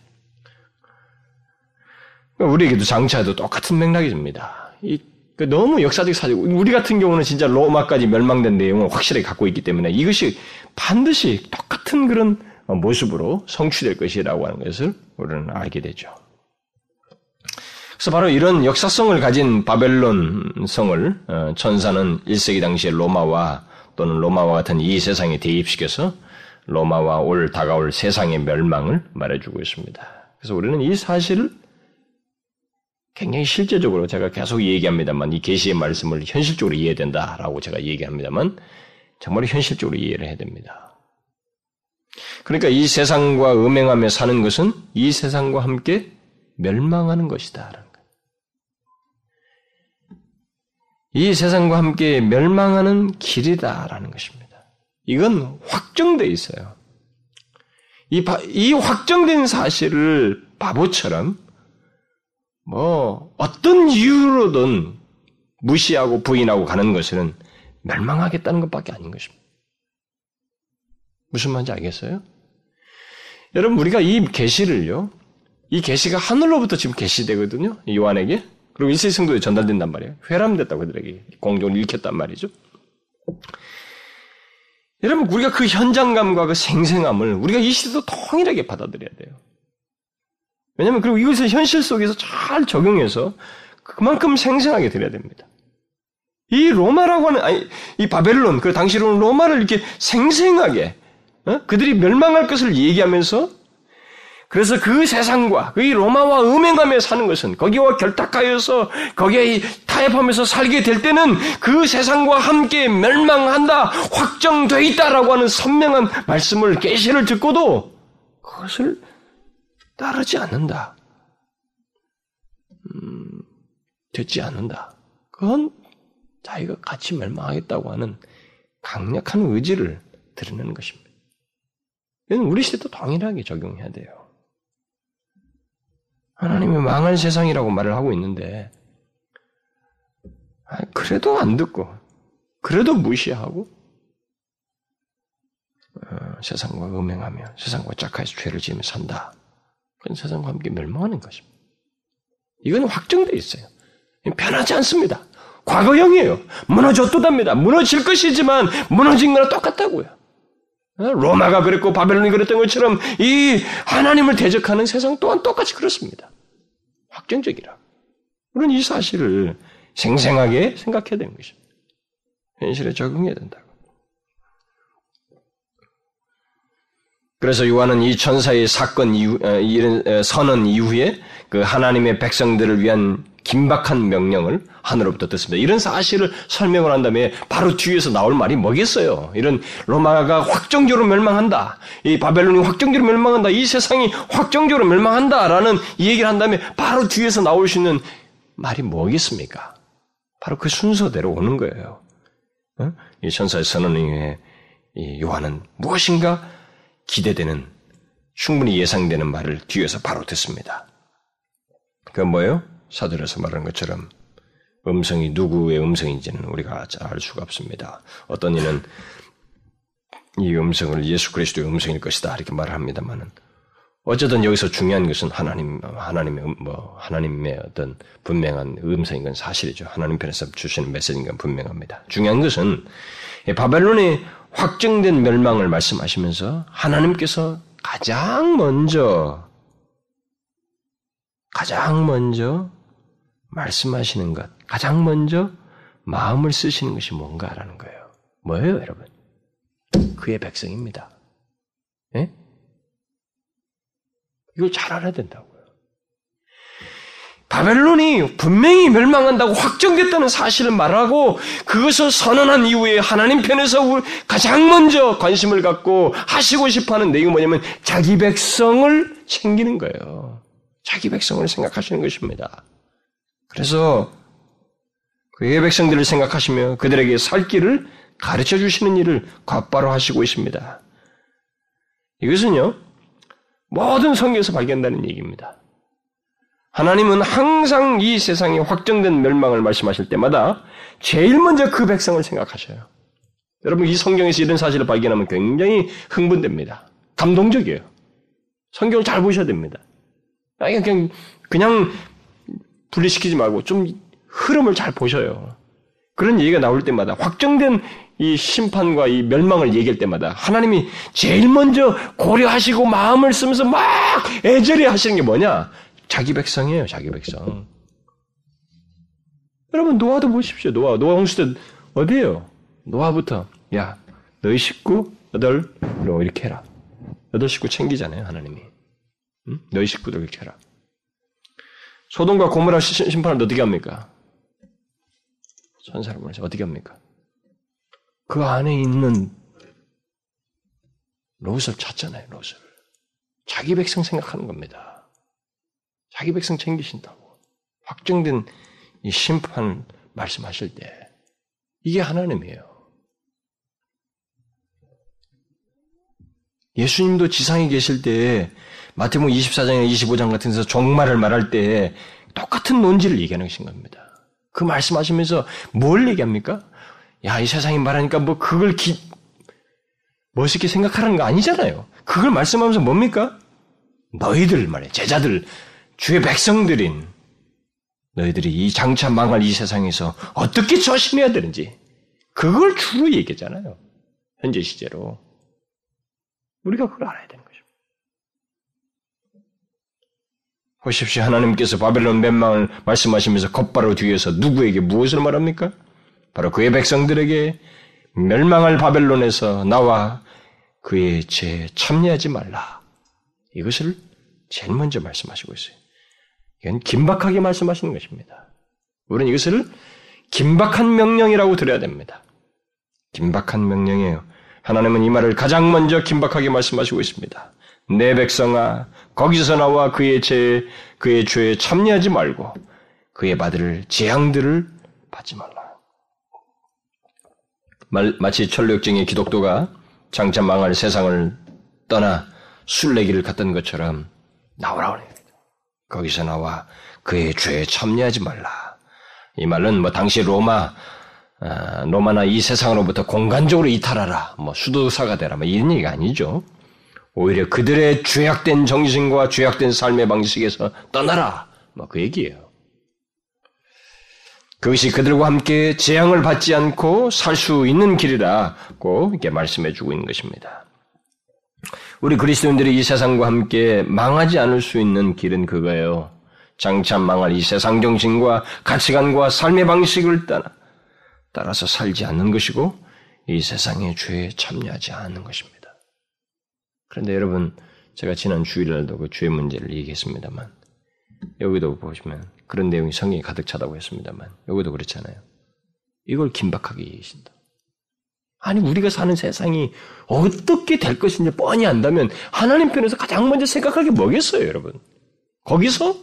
우리에게도 장차에도 똑같은 맥락입니다. 이 그 너무 역사적 사실, 우리 같은 경우는 진짜 로마까지 멸망된 내용을 확실하게 갖고 있기 때문에 이것이 반드시 똑같은 그런 모습으로 성취될 것이라고 하는 것을 우리는 알게 되죠. 그래서 바로 이런 역사성을 가진 바벨론 성을 어, 천사는 1세기 당시에 로마와 또는 로마와 같은 이 세상에 대입시켜서 로마와 올 다가올 세상의 멸망을 말해주고 있습니다. 그래서 우리는 이 사실을 굉장히 실제적으로 제가 계속 얘기합니다만 이 계시의 말씀을 현실적으로 이해해야 된다라고 제가 얘기합니다만 정말 현실적으로 이해를 해야 됩니다. 그러니까 이 세상과 음행하며 사는 것은 이 세상과 함께 멸망하는 것이다. 이 세상과 함께 멸망하는 길이다라는 것입니다. 이건 확정돼 있어요. 이, 이 확정된 사실을 바보처럼 뭐 어떤 이유로든 무시하고 부인하고 가는 것은 멸망하겠다는 것밖에 아닌 것입니다. 무슨 말인지 알겠어요? 여러분 우리가 이 계시를요. 이 계시가 하늘로부터 지금 계시되거든요. 요한에게. 그리고 일세 성도에 전달된단 말이에요. 회람됐다고 그들에게 공적으로 읽혔단 말이죠. 여러분 우리가 그 현장감과 그 생생함을 우리가 이 시대도 통일하게 받아들여야 돼요. 왜냐하면 그리고 이것을 현실 속에서 잘 적용해서 그만큼 생생하게 드려야 됩니다. 이 로마라고 하는 아니 이 바벨론 그 당시로는 로마를 이렇게 생생하게 어? 그들이 멸망할 것을 얘기하면서 그래서 그 세상과 그 로마와 음행하며 사는 것은 거기와 결탁하여서 거기에 타협하면서 살게 될 때는 그 세상과 함께 멸망한다 확정돼 있다라고 하는 선명한 말씀을 계시를 듣고도 그것을 따르지 않는다. 음, 듣지 않는다. 그건 자기가 같이 멸망하겠다고 하는 강력한 의지를 드러내는 것입니다. 이건 우리 시대도 동일하게 적용해야 돼요. 하나님이 망한 세상이라고 말을 하고 있는데, 그래도 안 듣고, 그래도 무시하고, 어, 세상과 음행하며 세상과 짝하에서 죄를 지으며 산다. 그건 세상과 함께 멸망하는 것입니다. 이건 확정되어 있어요. 변하지 않습니다. 과거형이에요. 무너졌도답니다. 무너질 것이지만 무너진 거랑 똑같다고요. 어? 로마가 그랬고 바벨론이 그랬던 것처럼 이 하나님을 대적하는 세상 또한 똑같이 그렇습니다. 확정적이라. 우리는 이 사실을 생생하게 생각해야 되는 것입니다. 현실에 적응해야 된다고. 그래서 요한은 이 천사의 사건 이후, 어, 이런 어, 선언 이후에 그 하나님의 백성들을 위한 긴박한 명령을 하늘로부터 듣습니다. 이런 사실을 설명을 한 다음에 바로 뒤에서 나올 말이 뭐겠어요? 이런 로마가 확정적으로 멸망한다. 이 바벨론이 확정적으로 멸망한다. 이 세상이 확정적으로 멸망한다라는 이 얘기를 한 다음에 바로 뒤에서 나올 수 있는 말이 뭐겠습니까? 바로 그 순서대로 오는 거예요. 어? 이 천사의 선언 이후에 이 요한은 무엇인가 기대되는 충분히 예상되는 말을 뒤에서 바로 듣습니다. 그건 뭐예요? 사들에서 말하는 것처럼 음성이 누구의 음성인지는 우리가 알 수가 없습니다. 어떤 이는 이 음성을 예수 그리스도의 음성일 것이다 이렇게 말을 합니다만은 어쨌든 여기서 중요한 것은 하나님 하나님의 음, 뭐 하나님의 어떤 분명한 음성인 건 사실이죠. 하나님 편에서 주시는 메시지인 건 분명합니다. 중요한 것은 바벨론의 확정된 멸망을 말씀하시면서 하나님께서 가장 먼저 가장 먼저 말씀하시는 것, 가장 먼저 마음을 쓰시는 것이 뭔가라는 거예요. 뭐예요, 여러분? 그의 백성입니다. 예? 이걸 잘 알아야 된다고요. 바벨론이 분명히 멸망한다고 확정됐다는 사실을 말하고 그것을 선언한 이후에 하나님 편에서 가장 먼저 관심을 갖고 하시고 싶어 하는 내용이 뭐냐면 자기 백성을 챙기는 거예요. 자기 백성을 생각하시는 것입니다. 그래서 그의 백성들을 생각하시며 그들에게 살 길을 가르쳐 주시는 일을 곧바로 하시고 있습니다. 이것은요, 모든 성경에서 발견되는 얘기입니다. 하나님은 항상 이 세상에 확정된 멸망을 말씀하실 때마다 제일 먼저 그 백성을 생각하셔요. 여러분, 이 성경에서 이런 사실을 발견하면 굉장히 흥분됩니다. 감동적이에요. 성경을 잘 보셔야 됩니다. 그냥, 그냥 분리시키지 말고 좀 흐름을 잘 보셔요. 그런 얘기가 나올 때마다 확정된 이 심판과 이 멸망을 얘기할 때마다 하나님이 제일 먼저 고려하시고 마음을 쓰면서 막 애절히 하시는 게 뭐냐? 자기 백성이에요, 자기 백성. 여러분, 노아도 보십시오. 노아, 노아 홍수 때 어디에요? 노아부터, 야, 너희 식구, 여덟, 로 이렇게 해라. 여덟 식구 챙기잖아요, 하나님이. 응? 너희 식구들 이렇게 해라. 소돔과 고모라 심판을 어떻게 합니까? 천사를 보내서 어떻게 합니까? 그 안에 있는 롯을 찾잖아요, 롯을. 자기 백성 생각하는 겁니다. 자기 백성 챙기신다고. 확정된 이 심판 말씀하실 때, 이게 하나님이에요. 예수님도 지상에 계실 때에 마태복음 24장이나 25장 같은 데서 종말을 말할 때에 똑같은 논지를 얘기하는 것인 겁니다. 그 말씀하시면서 뭘 얘기합니까? 야, 이 세상이 말하니까 뭐 그걸 기, 멋있게 생각하라는 거 아니잖아요. 그걸 말씀하면서 뭡니까? 너희들 말이야. 제자들, 주의 백성들인 너희들이 이 장차 망할 이 세상에서 어떻게 조심해야 되는지 그걸 주로 얘기잖아요. 현재 시제로. 우리가 그걸 알아야 되는 것입니다. 보십시오. 하나님께서 바벨론 멸망을 말씀하시면서 곧바로 뒤에서 누구에게 무엇을 말합니까? 바로 그의 백성들에게 멸망할 바벨론에서 나와 그의 죄에 참여하지 말라. 이것을 제일 먼저 말씀하시고 있어요. 이건 긴박하게 말씀하시는 것입니다. 우리는 이것을 긴박한 명령이라고 들어야 됩니다. 긴박한 명령이에요. 하나님은 이 말을 가장 먼저 긴박하게 말씀하시고 있습니다. 내 백성아, 거기서 나와 그의 죄, 그의 죄에 참여하지 말고 그의 받을 재앙들을 받지 말라. 마치 철력쟁이 기독도가 장차 망할 세상을 떠나 순례기를 갔던 것처럼 나오라 그래요. 거기서 나와 그의 죄에 참여하지 말라. 이 말은 뭐 당시 로마 아, 로마나 이 세상으로부터 공간적으로 이탈하라, 뭐 수도사가 되라, 뭐 이런 얘기가 아니죠. 오히려 그들의 죄악된 정신과 죄악된 삶의 방식에서 떠나라, 뭐그 얘기예요. 그것이 그들과 함께 재앙을 받지 않고 살 수 있는 길이라고 이렇게 말씀해 주고 있는 것입니다. 우리 그리스도인들이 이 세상과 함께 망하지 않을 수 있는 길은 그거예요. 장차 망할 이 세상 정신과 가치관과 삶의 방식을 따라 따라서 살지 않는 것이고 이 세상의 죄에 참여하지 않는 것입니다. 그런데 여러분 제가 지난 주일날도 그 죄 문제를 얘기했습니다만 여기도 보시면 그런 내용이 성경에 가득 차다고 했습니다만 여기도 그렇잖아요. 이걸 긴박하게 얘기하신다. 아니 우리가 사는 세상이 어떻게 될 것인지 뻔히 안다면 하나님 편에서 가장 먼저 생각할 게 뭐겠어요, 여러분? 거기서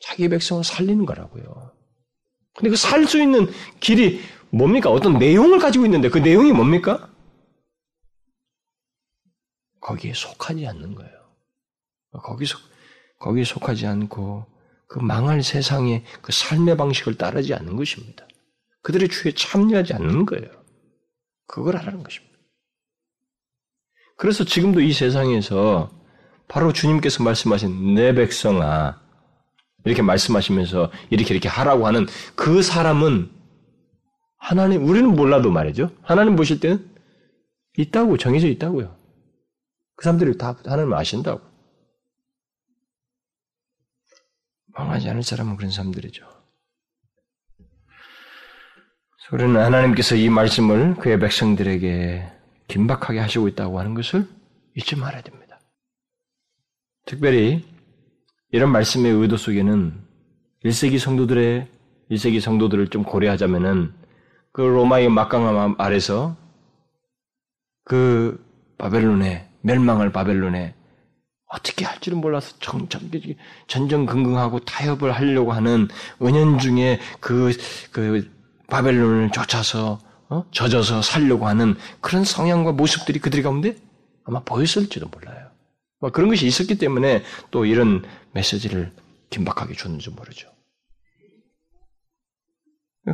자기 백성을 살리는 거라고요. 근데 그 살 수 있는 길이 뭡니까? 어떤 내용을 가지고 있는데 그 내용이 뭡니까? 거기에 속하지 않는 거예요. 거기서 거기에 속하지 않고 그 망할 세상의 그 삶의 방식을 따르지 않는 것입니다. 그들의 추에 참여하지 않는 거예요. 그걸 하라는 것입니다. 그래서 지금도 이 세상에서 바로 주님께서 말씀하신 내 백성아 이렇게 말씀하시면서 이렇게 이렇게 하라고 하는 그 사람은 하나님, 우리는 몰라도 말이죠. 하나님 보실 때는 있다고, 정해져 있다고요. 그 사람들이 다 하나님 아신다고. 망하지 않을 사람은 그런 사람들이죠. 우리는 하나님께서 이 말씀을 그의 백성들에게 긴박하게 하시고 있다고 하는 것을 잊지 말아야 됩니다. 특별히 이런 말씀의 의도 속에는 1세기 성도들의 1세기 성도들을 좀 고려하자면은 그 로마의 막강함 아래서 그 바벨론의 멸망을 바벨론에 어떻게 할지를 몰라서 전전긍긍하고 타협을 하려고 하는 은연중에 그, 그 바벨론을 쫓아서 어? 젖어서 살려고 하는 그런 성향과 모습들이 그들 가운데 아마 보였을지도 몰라요. 뭐 그런 것이 있었기 때문에 또 이런 메시지를 긴박하게 줬는지 모르죠.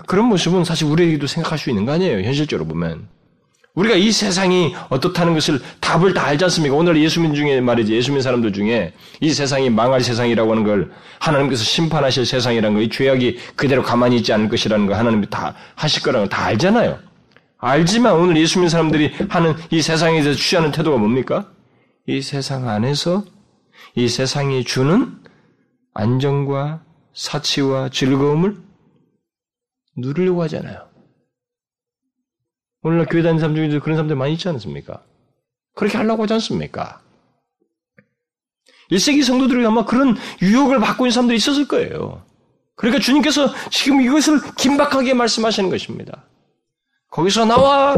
그런 모습은 사실 우리에게도 생각할 수 있는 거 아니에요. 현실적으로 보면. 우리가 이 세상이 어떻다는 것을 답을 다 알지 않습니까? 오늘 예수민 중에 말이지, 예수민 사람들 중에 이 세상이 망할 세상이라고 하는 걸 하나님께서 심판하실 세상이라는 거, 이 죄악이 그대로 가만히 있지 않을 것이라는 거 하나님이 다 하실 거라는 걸 다 알잖아요. 알지만 오늘 예수민 사람들이 하는 이 세상에 대해서 취하는 태도가 뭡니까? 이 세상 안에서 이 세상이 주는 안정과 사치와 즐거움을 누리려고 하잖아요. 오늘날 교회 다니는 사람 중에도 그런 사람들 많이 있지 않습니까? 그렇게 하려고 하지 않습니까? 1세기 성도들이 아마 그런 유혹을 받고 있는 사람들이 있었을 거예요. 그러니까 주님께서 지금 이것을 긴박하게 말씀하시는 것입니다. 거기서 나와!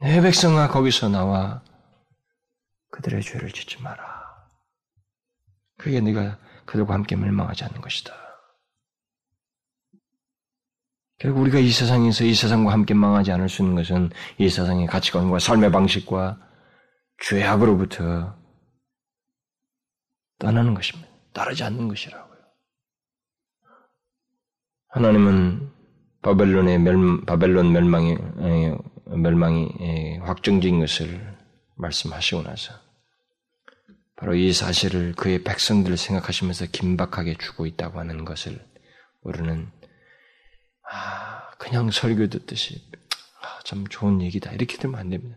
내 백성아, 거기서 나와. 그들의 죄를 짓지 마라. 그게 네가 그들과 함께 멸망하지 않는 것이다. 결국 우리가 이 세상에서 이 세상과 함께 망하지 않을 수 있는 것은 이 세상의 가치관과 삶의 방식과 죄악으로부터 떠나는 것입니다. 따르지 않는 것이라고요. 하나님은 바벨론의 멸, 바벨론 멸망이, 멸망이 확정적인 것을 말씀하시고 나서 바로 이 사실을 그의 백성들을 생각하시면서 긴박하게 주고 있다고 하는 것을 우리는 아, 그냥 설교 듣듯이 아, 참 좋은 얘기다 이렇게 들으면 안 됩니다.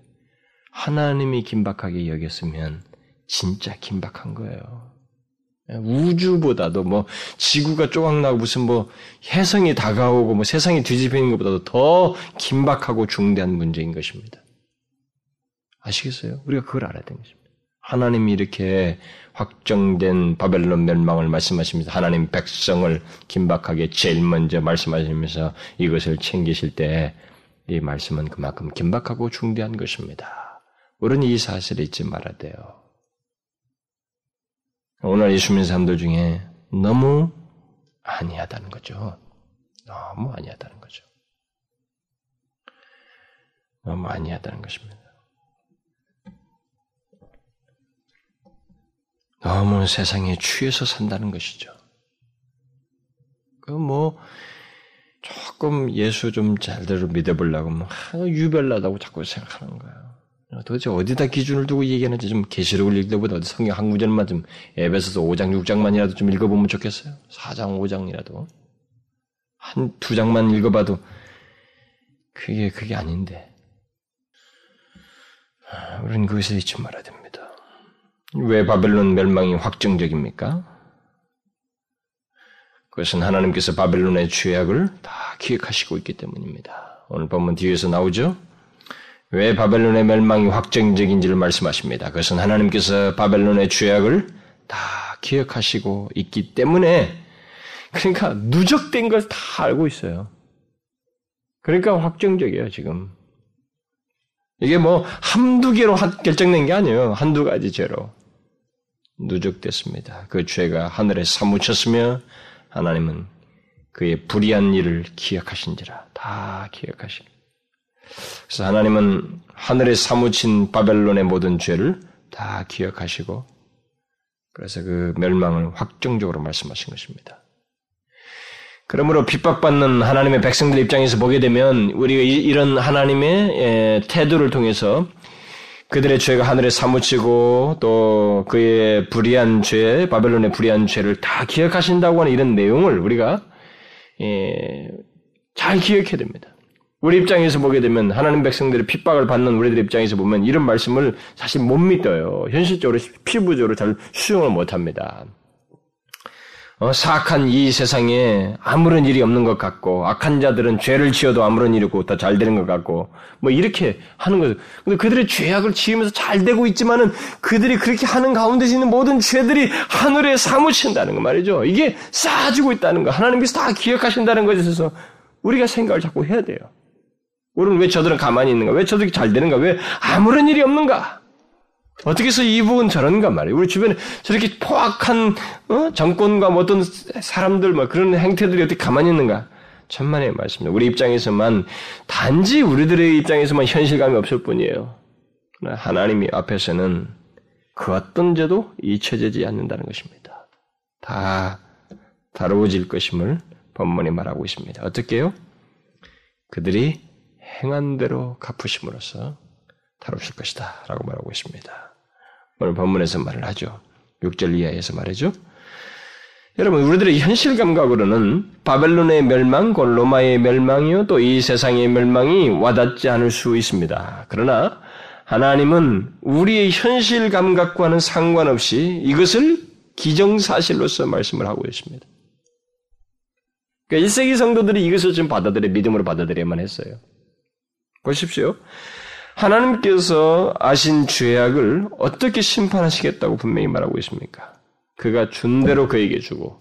하나님이 긴박하게 여겼으면 진짜 긴박한 거예요. 우주보다도 뭐 지구가 쪼각나고 무슨 뭐 해성이 다가오고 뭐 세상이 뒤집히는 것보다도 더 긴박하고 중대한 문제인 것입니다. 아시겠어요? 우리가 그걸 알아야 되는 것입니다. 하나님이 이렇게 확정된 바벨론 멸망을 말씀하시면서 하나님 백성을 긴박하게 제일 먼저 말씀하시면서 이것을 챙기실 때 이 말씀은 그만큼 긴박하고 중대한 것입니다. 우리는 이 사실을 잊지 말아야 돼요. 오늘 예수민 사람들 중에 너무 아니하다는 거죠. 너무 아니하다는 거죠. 너무 아니하다는 것입니다. 너무 세상에 취해서 산다는 것이죠. 그 뭐 조금 예수 좀 잘대로 믿어보려고 뭐 유별나다고 자꾸 생각하는 거예요. 도대체 어디다 기준을 두고 얘기하는지 좀 계시록을 읽기보다 어디 성경 한 구절만 좀 에베소서 5장 6장만이라도 좀 읽어보면 좋겠어요. 4장 5장이라도 한 두 장만 읽어봐도 그게 그게 아닌데 아, 우리는 그것을 잊지 말아야 됩니다. 왜 바벨론 멸망이 확정적입니까? 그것은 하나님께서 바벨론의 죄악을 다 기획하시고 있기 때문입니다. 오늘 본문 뒤에서 나오죠? 왜 바벨론의 멸망이 확정적인지를 말씀하십니다. 그것은 하나님께서 바벨론의 죄악을 다 기억하시고 있기 때문에 그러니까 누적된 걸 다 알고 있어요. 그러니까 확정적이에요, 지금. 이게 뭐 한두 개로 결정된 게 아니에요. 한두 가지 죄로. 누적됐습니다. 그 죄가 하늘에 사무쳤으며 하나님은 그의 불의한 일을 기억하신지라 다 기억하신. 그래서 하나님은 하늘에 사무친 바벨론의 모든 죄를 다 기억하시고 그래서 그 멸망을 확정적으로 말씀하신 것입니다. 그러므로 핍박받는 하나님의 백성들 입장에서 보게 되면 우리가 이런 하나님의 태도를 통해서 그들의 죄가 하늘에 사무치고 또 그의 불의한 죄, 바벨론의 불의한 죄를 다 기억하신다고 하는 이런 내용을 우리가 예, 잘 기억해야 됩니다. 우리 입장에서 보게 되면 하나님 백성들의 핍박을 받는 우리들 입장에서 보면 이런 말씀을 사실 못 믿어요. 현실적으로 피부적으로 잘 수용을 못 합니다. 어, 사악한 이 세상에 아무런 일이 없는 것 같고 악한 자들은 죄를 지어도 아무런 일이 없고 다 잘 되는 것 같고 뭐 이렇게 하는 거죠. 근데 그들의 죄악을 지으면서 잘 되고 있지만은 그들이 그렇게 하는 가운데 있는 모든 죄들이 하늘에 사무친다는 거 말이죠. 이게 쌓아지고 있다는 거. 하나님께서 다 기억하신다는 것에 있어서 우리가 생각을 자꾸 해야 돼요. 우리는 왜 저들은 가만히 있는가? 왜 저들이 잘 되는가? 왜 아무런 일이 없는가? 어떻게 해서 이북은 저런가 말이에요. 우리 주변에 저렇게 포악한 어? 정권과 뭐 어떤 사람들 뭐 그런 행태들이 어떻게 가만히 있는가? 천만의 말씀입니다. 우리 입장에서만 단지 우리들의 입장에서만 현실감이 없을 뿐이에요. 하나님이 앞에서는 그 어떤 죄도 잊혀지지 않는다는 것입니다. 다 다루어질 것임을 본문이 말하고 있습니다. 어떻게요? 그들이 행한 대로 갚으심으로써 다루실 것이다. 라고 말하고 있습니다. 오늘 본문에서 말을 하죠. 6절 이하에서 말이죠. 여러분, 우리들의 현실 감각으로는 바벨론의 멸망, 곧 로마의 멸망이요, 또 이 세상의 멸망이 와닿지 않을 수 있습니다. 그러나 하나님은 우리의 현실 감각과는 상관없이 이것을 기정사실로서 말씀을 하고 있습니다. 그러니까 1세기 성도들이 이것을 좀 받아들여, 믿음으로 받아들여야만 했어요. 보십시오. 하나님께서 아신 죄악을 어떻게 심판하시겠다고 분명히 말하고 있습니까? 그가 준 대로 그에게 주고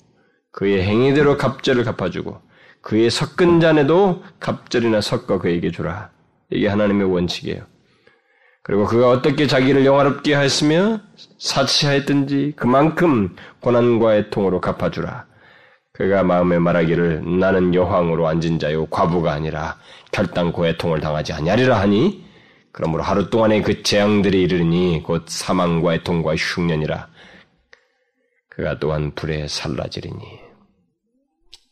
그의 행위대로 갑절을 갚아주고 그의 섞은 잔에도 갑절이나 섞어 그에게 주라. 이게 하나님의 원칙이에요. 그리고 그가 어떻게 자기를 영화롭게 하였으며 사치하였든지 그만큼 고난과 애통으로 갚아주라. 그가 마음에 말하기를 나는 여황으로 앉은 자요 과부가 아니라 결단코 애통을 당하지 아니하리라 하니 그러므로 하루 동안의 그 재앙들이 이르니 곧 사망과 애통과 흉년이라 그가 또한 불에 살라지리니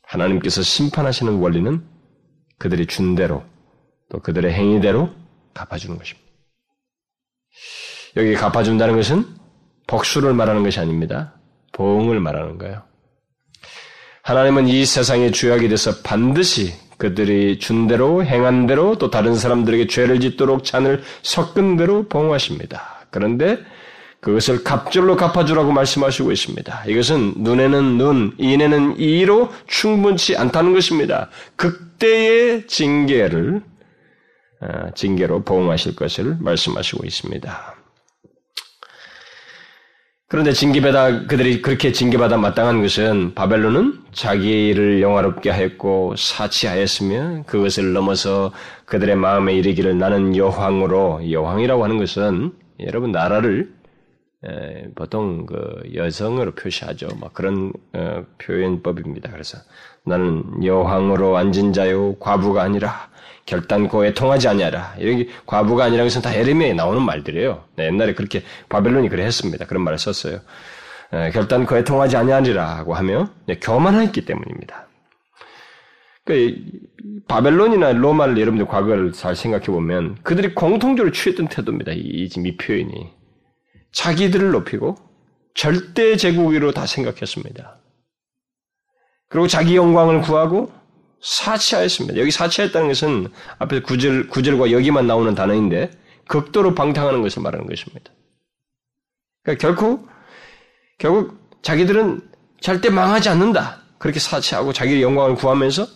하나님께서 심판하시는 원리는 그들이 준 대로 또 그들의 행위대로 갚아주는 것입니다. 여기 갚아준다는 것은 복수를 말하는 것이 아닙니다. 보응을 말하는 거예요. 하나님은 이 세상의 주약이 돼서 반드시 그들이 준 대로 행한 대로 또 다른 사람들에게 죄를 짓도록 잔을 섞은 대로 봉하십니다. 그런데 그것을 갑절로 갚아주라고 말씀하시고 있습니다. 이것은 눈에는 눈, 이에는 이로 충분치 않다는 것입니다. 극대의 징계를 어, 징계로 보응하실 것을 말씀하시고 있습니다. 그런데 징계받아 그들이 그렇게 징계받아 마땅한 것은 바벨론은 자기를 영화롭게 하였고 사치하였으며 그것을 넘어서 그들의 마음에 이르기를 나는 여왕으로 여왕이라고 하는 것은 여러분 나라를 에, 보통 그 여성으로 표시하죠. 막 그런 어, 표현법입니다. 그래서 나는 여왕으로 앉은 자요 과부가 아니라 결단코 에 통하지 아니하라. 여기 과부가 아니라 것은 다 에르미에 나오는 말들이에요. 네, 옛날에 그렇게 바벨론이 그래 했습니다. 그런 말을 썼어요. 에, 결단코 에 통하지 아니하리라고 하며 네, 교만했기 때문입니다. 그 바벨론이나 로마를 여러분들 과거를 잘 생각해 보면 그들이 공통적으로 취했던 태도입니다. 이, 지금 이 표현이 자기들을 높이고 절대 제국으로 다 생각했습니다. 그리고 자기 영광을 구하고 사치하였습니다. 여기 사치했다는 것은 앞에 구절, 구절과 여기만 나오는 단어인데 극도로 방탕하는 것을 말하는 것입니다. 그러니까 결코, 결국 자기들은 절대 망하지 않는다. 그렇게 사치하고 자기의 영광을 구하면서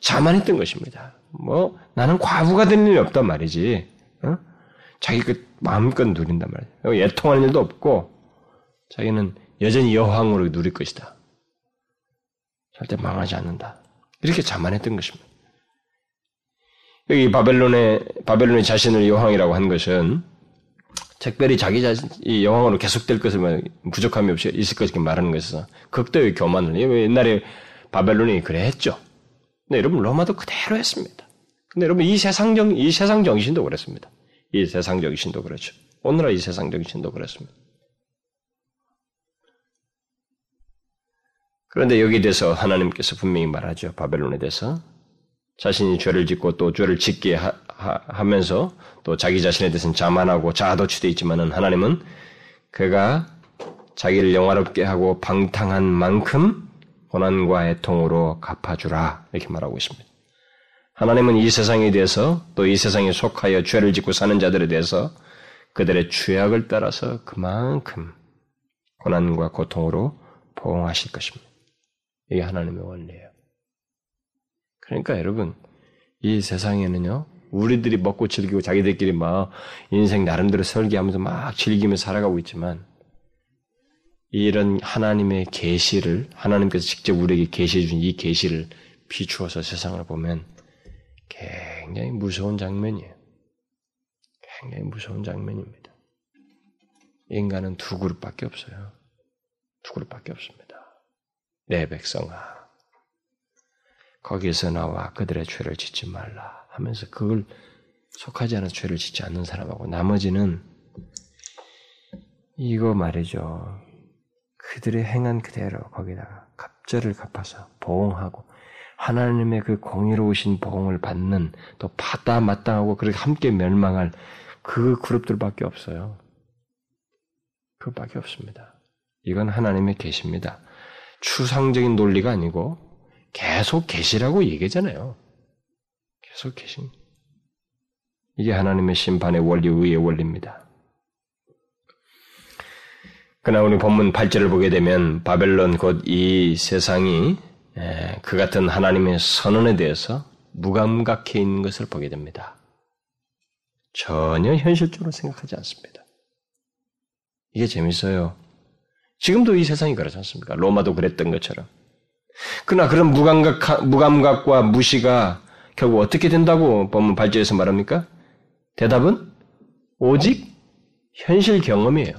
자만했던 것입니다. 뭐, 나는 과부가 될 일이 없단 말이지. 어? 자기 그 마음껏 누린단 말이에요. 애통하는 일도 없고, 자기는 여전히 여왕으로 누릴 것이다. 절대 망하지 않는다. 이렇게 자만했던 것입니다. 여기 바벨론의 바벨론의 자신을 여왕이라고 한 것은 특별히 자기 자신이 여왕으로 계속될 것을 부족함이 없이 있을 것을 말하는 것에서 극도의 교만을 옛날에 바벨론이 그래 했죠. 근데 여러분 로마도 그대로 했습니다. 근데 여러분 이 세상 정, 이 세상 정신도 그렇습니다. 이 세상 정신도 그렇죠. 오늘날 이 세상 정신도 그렇습니다. 그런데 여기에 대해서 하나님께서 분명히 말하죠. 바벨론에 대해서. 자신이 죄를 짓고 또 죄를 짓게 하, 면서또 자기 자신에 대해서는 자만하고 자아도취되어 있지만은 하나님은 그가 자기를 영화롭게 하고 방탕한 만큼 고난과 애통으로 갚아주라 이렇게 말하고 있습니다. 하나님은 이 세상에 대해서 또 이 세상에 속하여 죄를 짓고 사는 자들에 대해서 그들의 죄악을 따라서 그만큼 고난과 고통으로 보응하실 것입니다. 이게 하나님의 원리예요. 그러니까 여러분, 이 세상에는요, 우리들이 먹고 즐기고 자기들끼리 막 인생 나름대로 설계하면서 막 즐기며 살아가고 있지만 이런 하나님의 계시를 하나님께서 직접 우리에게 계시해 준이 계시를 비추어서 세상을 보면 굉장히 무서운 장면이에요. 굉장히 무서운 장면입니다. 인간은 두 그룹밖에 없어요. 두 그룹밖에 없습니다. 내 백성아, 거기에서 나와 그들의 죄를 짓지 말라 하면서 그걸 속하지 않은 죄를 짓지 않는 사람하고 나머지는 이거 말이죠. 그들의 행한 그대로 거기다가 갑절을 갚아서 보응하고 하나님의 그 공의로우신 보응을 받는 또 받아 마땅하고 그렇게 함께 멸망할 그 그룹들밖에 없어요. 그밖에 없습니다. 이건 하나님의 계십니다. 추상적인 논리가 아니고 계속 계시라고 얘기잖아요. 계속 계신. 이게 하나님의 심판의 원리, 의의 원리입니다. 그러나 우리 본문 8절을 보게 되면 바벨론 곧 이 세상이 그 같은 하나님의 선언에 대해서 무감각해 있는 것을 보게 됩니다. 전혀 현실적으로 생각하지 않습니다. 이게 재밌어요. 지금도 이 세상이 그렇지 않습니까? 로마도 그랬던 것처럼. 그러나 그런 무감각, 무감각과 무시가 결국 어떻게 된다고 보면 발제에서 말합니까? 대답은 오직 현실 경험이에요.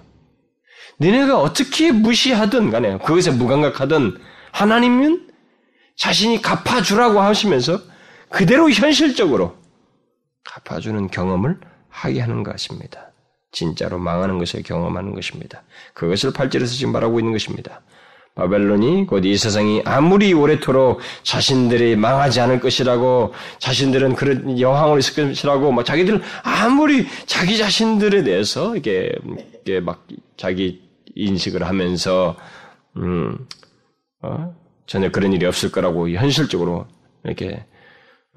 너네가 어떻게 무시하든 간에 그것에 무감각하든 하나님은 자신이 갚아주라고 하시면서 그대로 현실적으로 갚아주는 경험을 하게 하는 것입니다. 진짜로 망하는 것을 경험하는 것입니다. 그것을 팔절에서 지금 말하고 있는 것입니다. 바벨론이 곧 이 세상이 아무리 오래도록 자신들이 망하지 않을 것이라고 자신들은 그런 여왕으로 있을 것이라고 막 자기들 아무리 자기 자신들에 대해서 이게, 이게 막 자기 인식을 하면서 음, 어? 전혀 그런 일이 없을 거라고 현실적으로 이렇게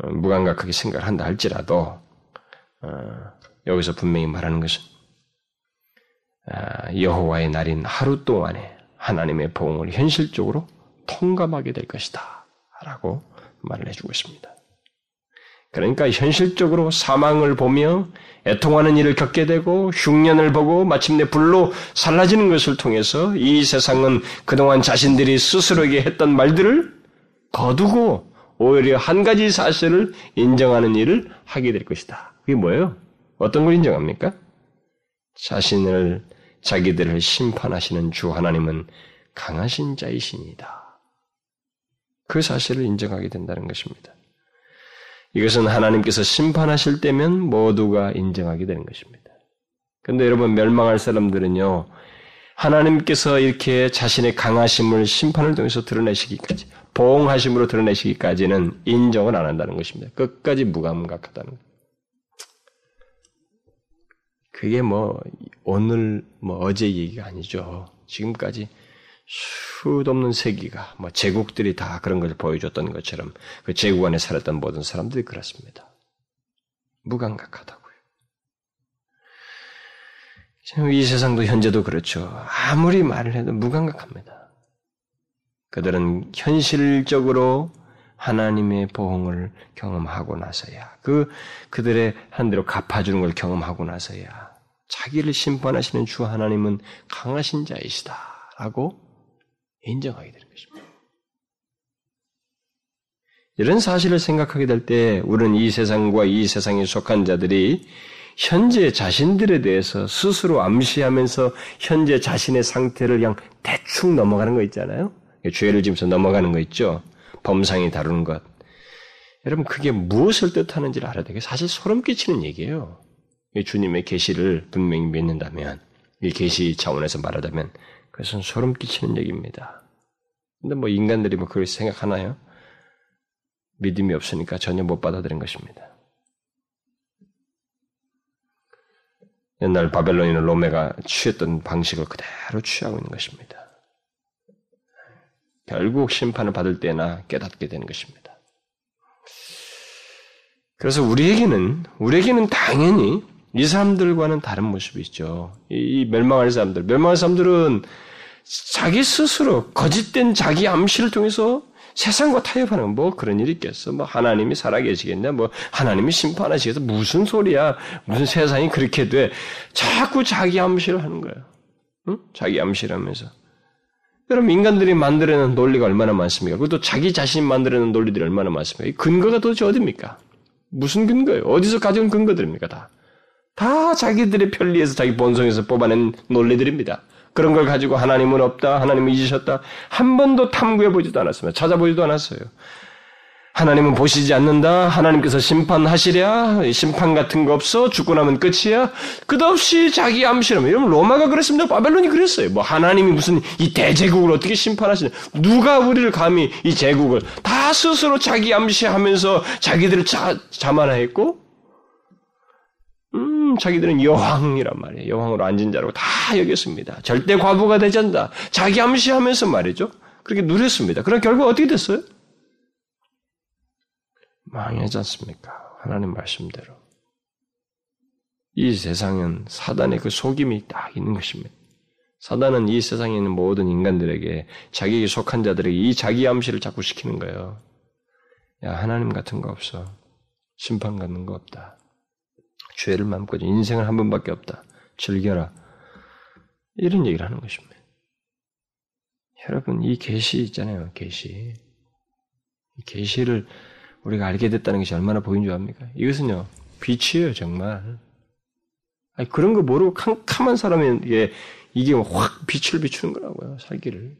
어, 무감각하게 생각을 한다 할지라도 어, 여기서 분명히 말하는 것은 아, 여호와의 날인 하루 동안에 하나님의 보응을 현실적으로 통감하게 될 것이다. 라고 말을 해주고 있습니다. 그러니까 현실적으로 사망을 보며 애통하는 일을 겪게 되고 흉년을 보고 마침내 불로 살라지는 것을 통해서 이 세상은 그동안 자신들이 스스로에게 했던 말들을 거두고 오히려 한 가지 사실을 인정하는 일을 하게 될 것이다. 그게 뭐예요? 어떤 걸 인정합니까? 자신을 자기들을 심판하시는 주 하나님은 강하신 자이신이다. 그 사실을 인정하게 된다는 것입니다. 이것은 하나님께서 심판하실 때면 모두가 인정하게 되는 것입니다. 근데 여러분 멸망할 사람들은요, 하나님께서 이렇게 자신의 강하심을 심판을 통해서 드러내시기까지, 보응하심으로 드러내시기까지는 인정을 안 한다는 것입니다. 끝까지 무감각하다는 것. 그게 뭐 오늘 뭐 어제 얘기가 아니죠. 지금까지 수도 없는 세기가 뭐 제국들이 다 그런 걸 보여줬던 것처럼 그 제국 안에 살았던 모든 사람들이 그렇습니다. 무감각하다고요. 이 세상도 현재도 그렇죠. 아무리 말을 해도 무감각합니다. 그들은 현실적으로 하나님의 보응을 경험하고 나서야 그 그들의 한대로 갚아주는 걸 경험하고 나서야 자기를 심판하시는 주 하나님은 강하신 자이시다라고 인정하게 되는 것입니다. 이런 사실을 생각하게 될 때 우리는 이 세상과 이 세상에 속한 자들이 현재 자신들에 대해서 스스로 암시하면서 현재 자신의 상태를 그냥 대충 넘어가는 거 있잖아요. 죄를 지면서 넘어가는 거 있죠. 범상이 다루는 것. 여러분 그게 무엇을 뜻하는지를 알아야 되게 사실 소름 끼치는 얘기예요. 주님의 계시를 분명히 믿는다면 이 계시 차원에서 말하자면 그것은 소름 끼치는 얘기입니다. 근데 뭐 인간들이 뭐 그걸 생각하나요? 믿음이 없으니까 전혀 못 받아들인 것입니다. 옛날 바벨론이나 로메가 취했던 방식을 그대로 취하고 있는 것입니다. 결국 심판을 받을 때나 깨닫게 되는 것입니다. 그래서 우리에게는 우리에게는 당연히 이 사람들과는 다른 모습이 있죠. 이 멸망할 사람들, 멸망할 사람들은 자기 스스로 거짓된 자기 암시를 통해서 세상과 타협하는 뭐 그런 일이 있겠어. 뭐 하나님이 살아계시겠냐? 뭐 하나님이 심판하시겠어? 무슨 소리야? 무슨 세상이 그렇게 돼? 자꾸 자기 암시를 하는 거예요. 응? 자기 암시를 하면서. 여러분 인간들이 만들어낸 논리가 얼마나 많습니까? 그것도 자기 자신이 만들어낸 논리들이 얼마나 많습니까? 이 근거가 도대체 어디입니까? 무슨 근거예요? 어디서 가져온 근거들입니까? 다. 다 자기들의 편리에서 자기 본성에서 뽑아낸 논리들입니다. 그런 걸 가지고 하나님은 없다, 하나님은 잊으셨다, 한 번도 탐구해 보지도 않았습니다. 찾아보지도 않았어요. 하나님은 보시지 않는다. 하나님께서 심판하시랴. 심판 같은 거 없어. 죽고 나면 끝이야. 끝없이 자기 암시하면 이러면 로마가 그랬습니다. 바벨론이 그랬어요. 뭐 하나님이 무슨 이 대제국을 어떻게 심판하시냐. 누가 우리를 감히 이 제국을 다 스스로 자기 암시하면서 자기들을 자, 자만하였고 음, 자기들은 여왕이란 말이에요. 여왕으로 앉은 자라고 다 여겼습니다. 절대 과부가 되지 않다. 자기 암시하면서 말이죠. 그렇게 누렸습니다. 그럼 결국 어떻게 됐어요? 망하지 않습니까? 하나님 말씀대로. 이 세상은 사단의 그 속임이 딱 있는 것입니다. 사단은 이 세상에 있는 모든 인간들에게 자기에게 속한 자들에게 이 자기 암시를 자꾸 시키는 거예요. 야, 하나님 같은 거 없어. 심판 같은 거 없다. 죄를 맘고 인생을 한 번밖에 없다. 즐겨라. 이런 얘기를 하는 것입니다. 여러분, 이 계시 있잖아요. 계시. 이 계시를 우리가 알게 됐다는 것이 얼마나 보인 줄 압니까? 이것은요, 빛이에요, 정말. 아니, 그런 거 모르고 캄캄한 사람에게 이게 확 빛을 비추는 거라고요, 살기를.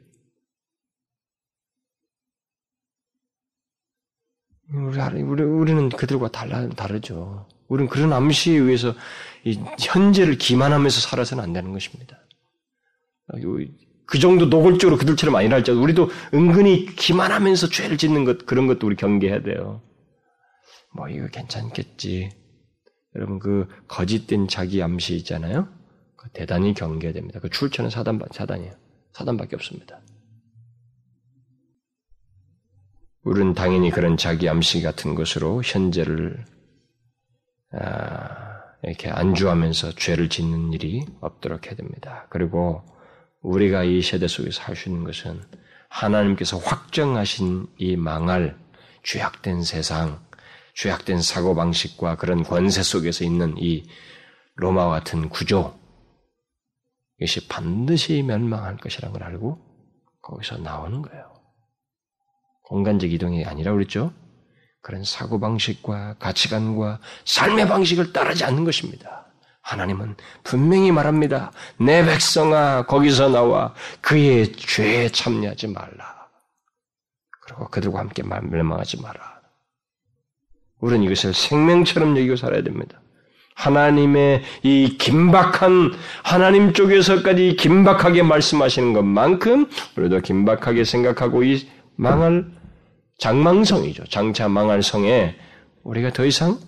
우리, 우리, 우리는 그들과 달라, 다르죠. 우리는 그런 암시에 의해서 현재를 기만하면서 살아서는 안 되는 것입니다. 그 정도 노골적으로 그들처럼 아니랄지라도 우리도 은근히 기만하면서 죄를 짓는 것 그런 것도 우리 경계해야 돼요. 뭐 이거 괜찮겠지. 여러분 그 거짓된 자기 암시 있잖아요. 그 대단히 경계해야 됩니다. 그 출처는 사단 사단이에요. 사단밖에 없습니다. 우리는 당연히 그런 자기 암시 같은 것으로 현재를 아, 이렇게 안주하면서 죄를 짓는 일이 없도록 해야 됩니다. 그리고 우리가 이 세대 속에서 할 수 있는 것은 하나님께서 확정하신 이 망할 죄악된 세상, 죄악된 사고방식과 그런 권세 속에서 있는 이 로마와 같은 구조, 이것이 반드시 멸망할 것이라는 걸 알고 거기서 나오는 거예요. 공간적 이동이 아니라 그랬죠? 그런 사고방식과 가치관과 삶의 방식을 따르지 않는 것입니다. 하나님은 분명히 말합니다. 내 백성아, 거기서 나와 그의 죄에 참여하지 말라. 그리고 그들과 함께 멸망하지 마라. 우리는 이것을 생명처럼 여기고 살아야 됩니다. 하나님의 이 긴박한 하나님 쪽에서까지 긴박하게 말씀하시는 것만큼 우리도 긴박하게 생각하고 이 망할 장망성이죠. 장차 망할 성에 우리가 더 이상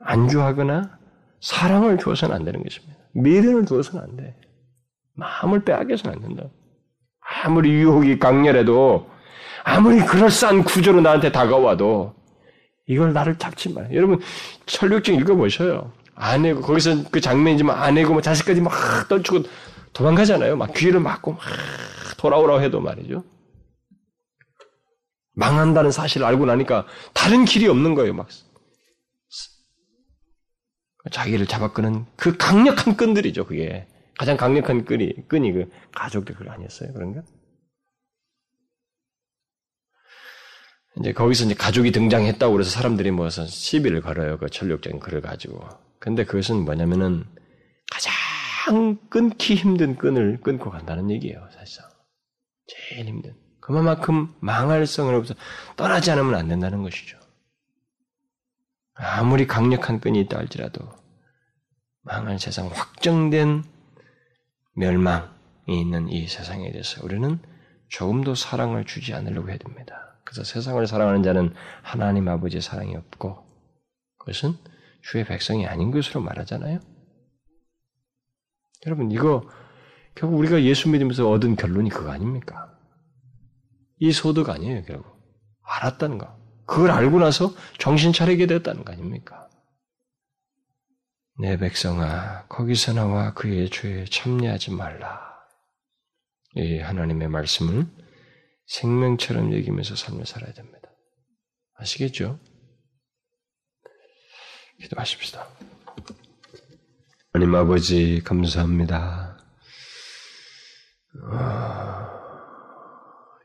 안주하거나 사랑을 주어서는 안 되는 것입니다. 미련을 두어서는 안 돼. 마음을 빼앗겨서는 안 된다. 아무리 유혹이 강렬해도 아무리 그럴싸한 구조로 나한테 다가와도 이걸 나를 잡지 마. 여러분 철력증 읽어보셔요. 아내고 거기서 그 장면이지만 아내고 뭐 자식까지 막 떨치고 도망가잖아요. 막 귀를 막고 막 돌아오라고 해도 말이죠. 망한다는 사실을 알고 나니까 다른 길이 없는 거예요. 막 자기를 잡아끄는 그 강력한 끈들이죠. 그게 가장 강력한 끈이 끈이 그 가족들 그 아니었어요. 그런가? 이제 거기서 이제 가족이 등장했다고 그래서 사람들이 모여서 시비를 걸어요. 그 전력적인 글을 가지고. 근데 그것은 뭐냐면은 가장 끊기 힘든 끈을 끊고 간다는 얘기예요. 사실상 제일 힘든. 그만큼 망할 성으로부터 떠나지 않으면 안 된다는 것이죠. 아무리 강력한 끈이 있다 할지라도 망할 세상 확정된 멸망이 있는 이 세상에 대해서 우리는 조금도 사랑을 주지 않으려고 해야 됩니다. 그래서 세상을 사랑하는 자는 하나님 아버지의 사랑이 없고 그것은 주의 백성이 아닌 것으로 말하잖아요. 여러분 이거 결국 우리가 예수 믿으면서 얻은 결론이 그거 아닙니까? 이 소득 아니에요, 결국. 알았다는 거. 그걸 알고 나서 정신 차리게 됐다는 거 아닙니까? 내 백성아, 거기서 나와 그의 죄에 참여하지 말라. 이 하나님의 말씀을 생명처럼 여기면서 삶을 살아야 됩니다. 아시겠죠? 기도하십시다. 하나님 아버지, 감사합니다.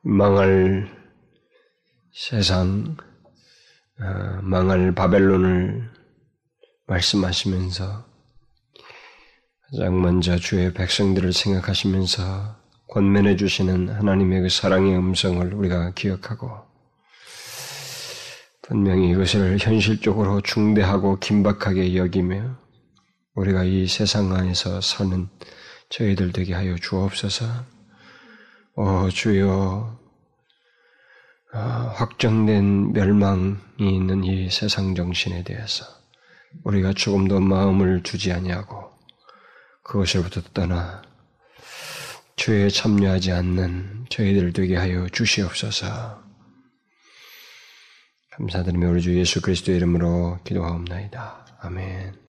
망할 세상, 어, 망할 바벨론을 말씀하시면서 가장 먼저 주의 백성들을 생각하시면서 권면해 주시는 하나님의 그 사랑의 음성을 우리가 기억하고 분명히 이것을 현실적으로 중대하고 긴박하게 여기며 우리가 이 세상 안에서 사는 저희들 되게 하여 주옵소서. 오 주여 어, 확정된 멸망이 있는 이 세상 정신에 대해서 우리가 조금 더 마음을 두지 아니하고 그것을부터 떠나 죄에 참여하지 않는 저희들 되게 하여 주시옵소서. 감사드리며 우리 주 예수 그리스도의 이름으로 기도하옵나이다. 아멘.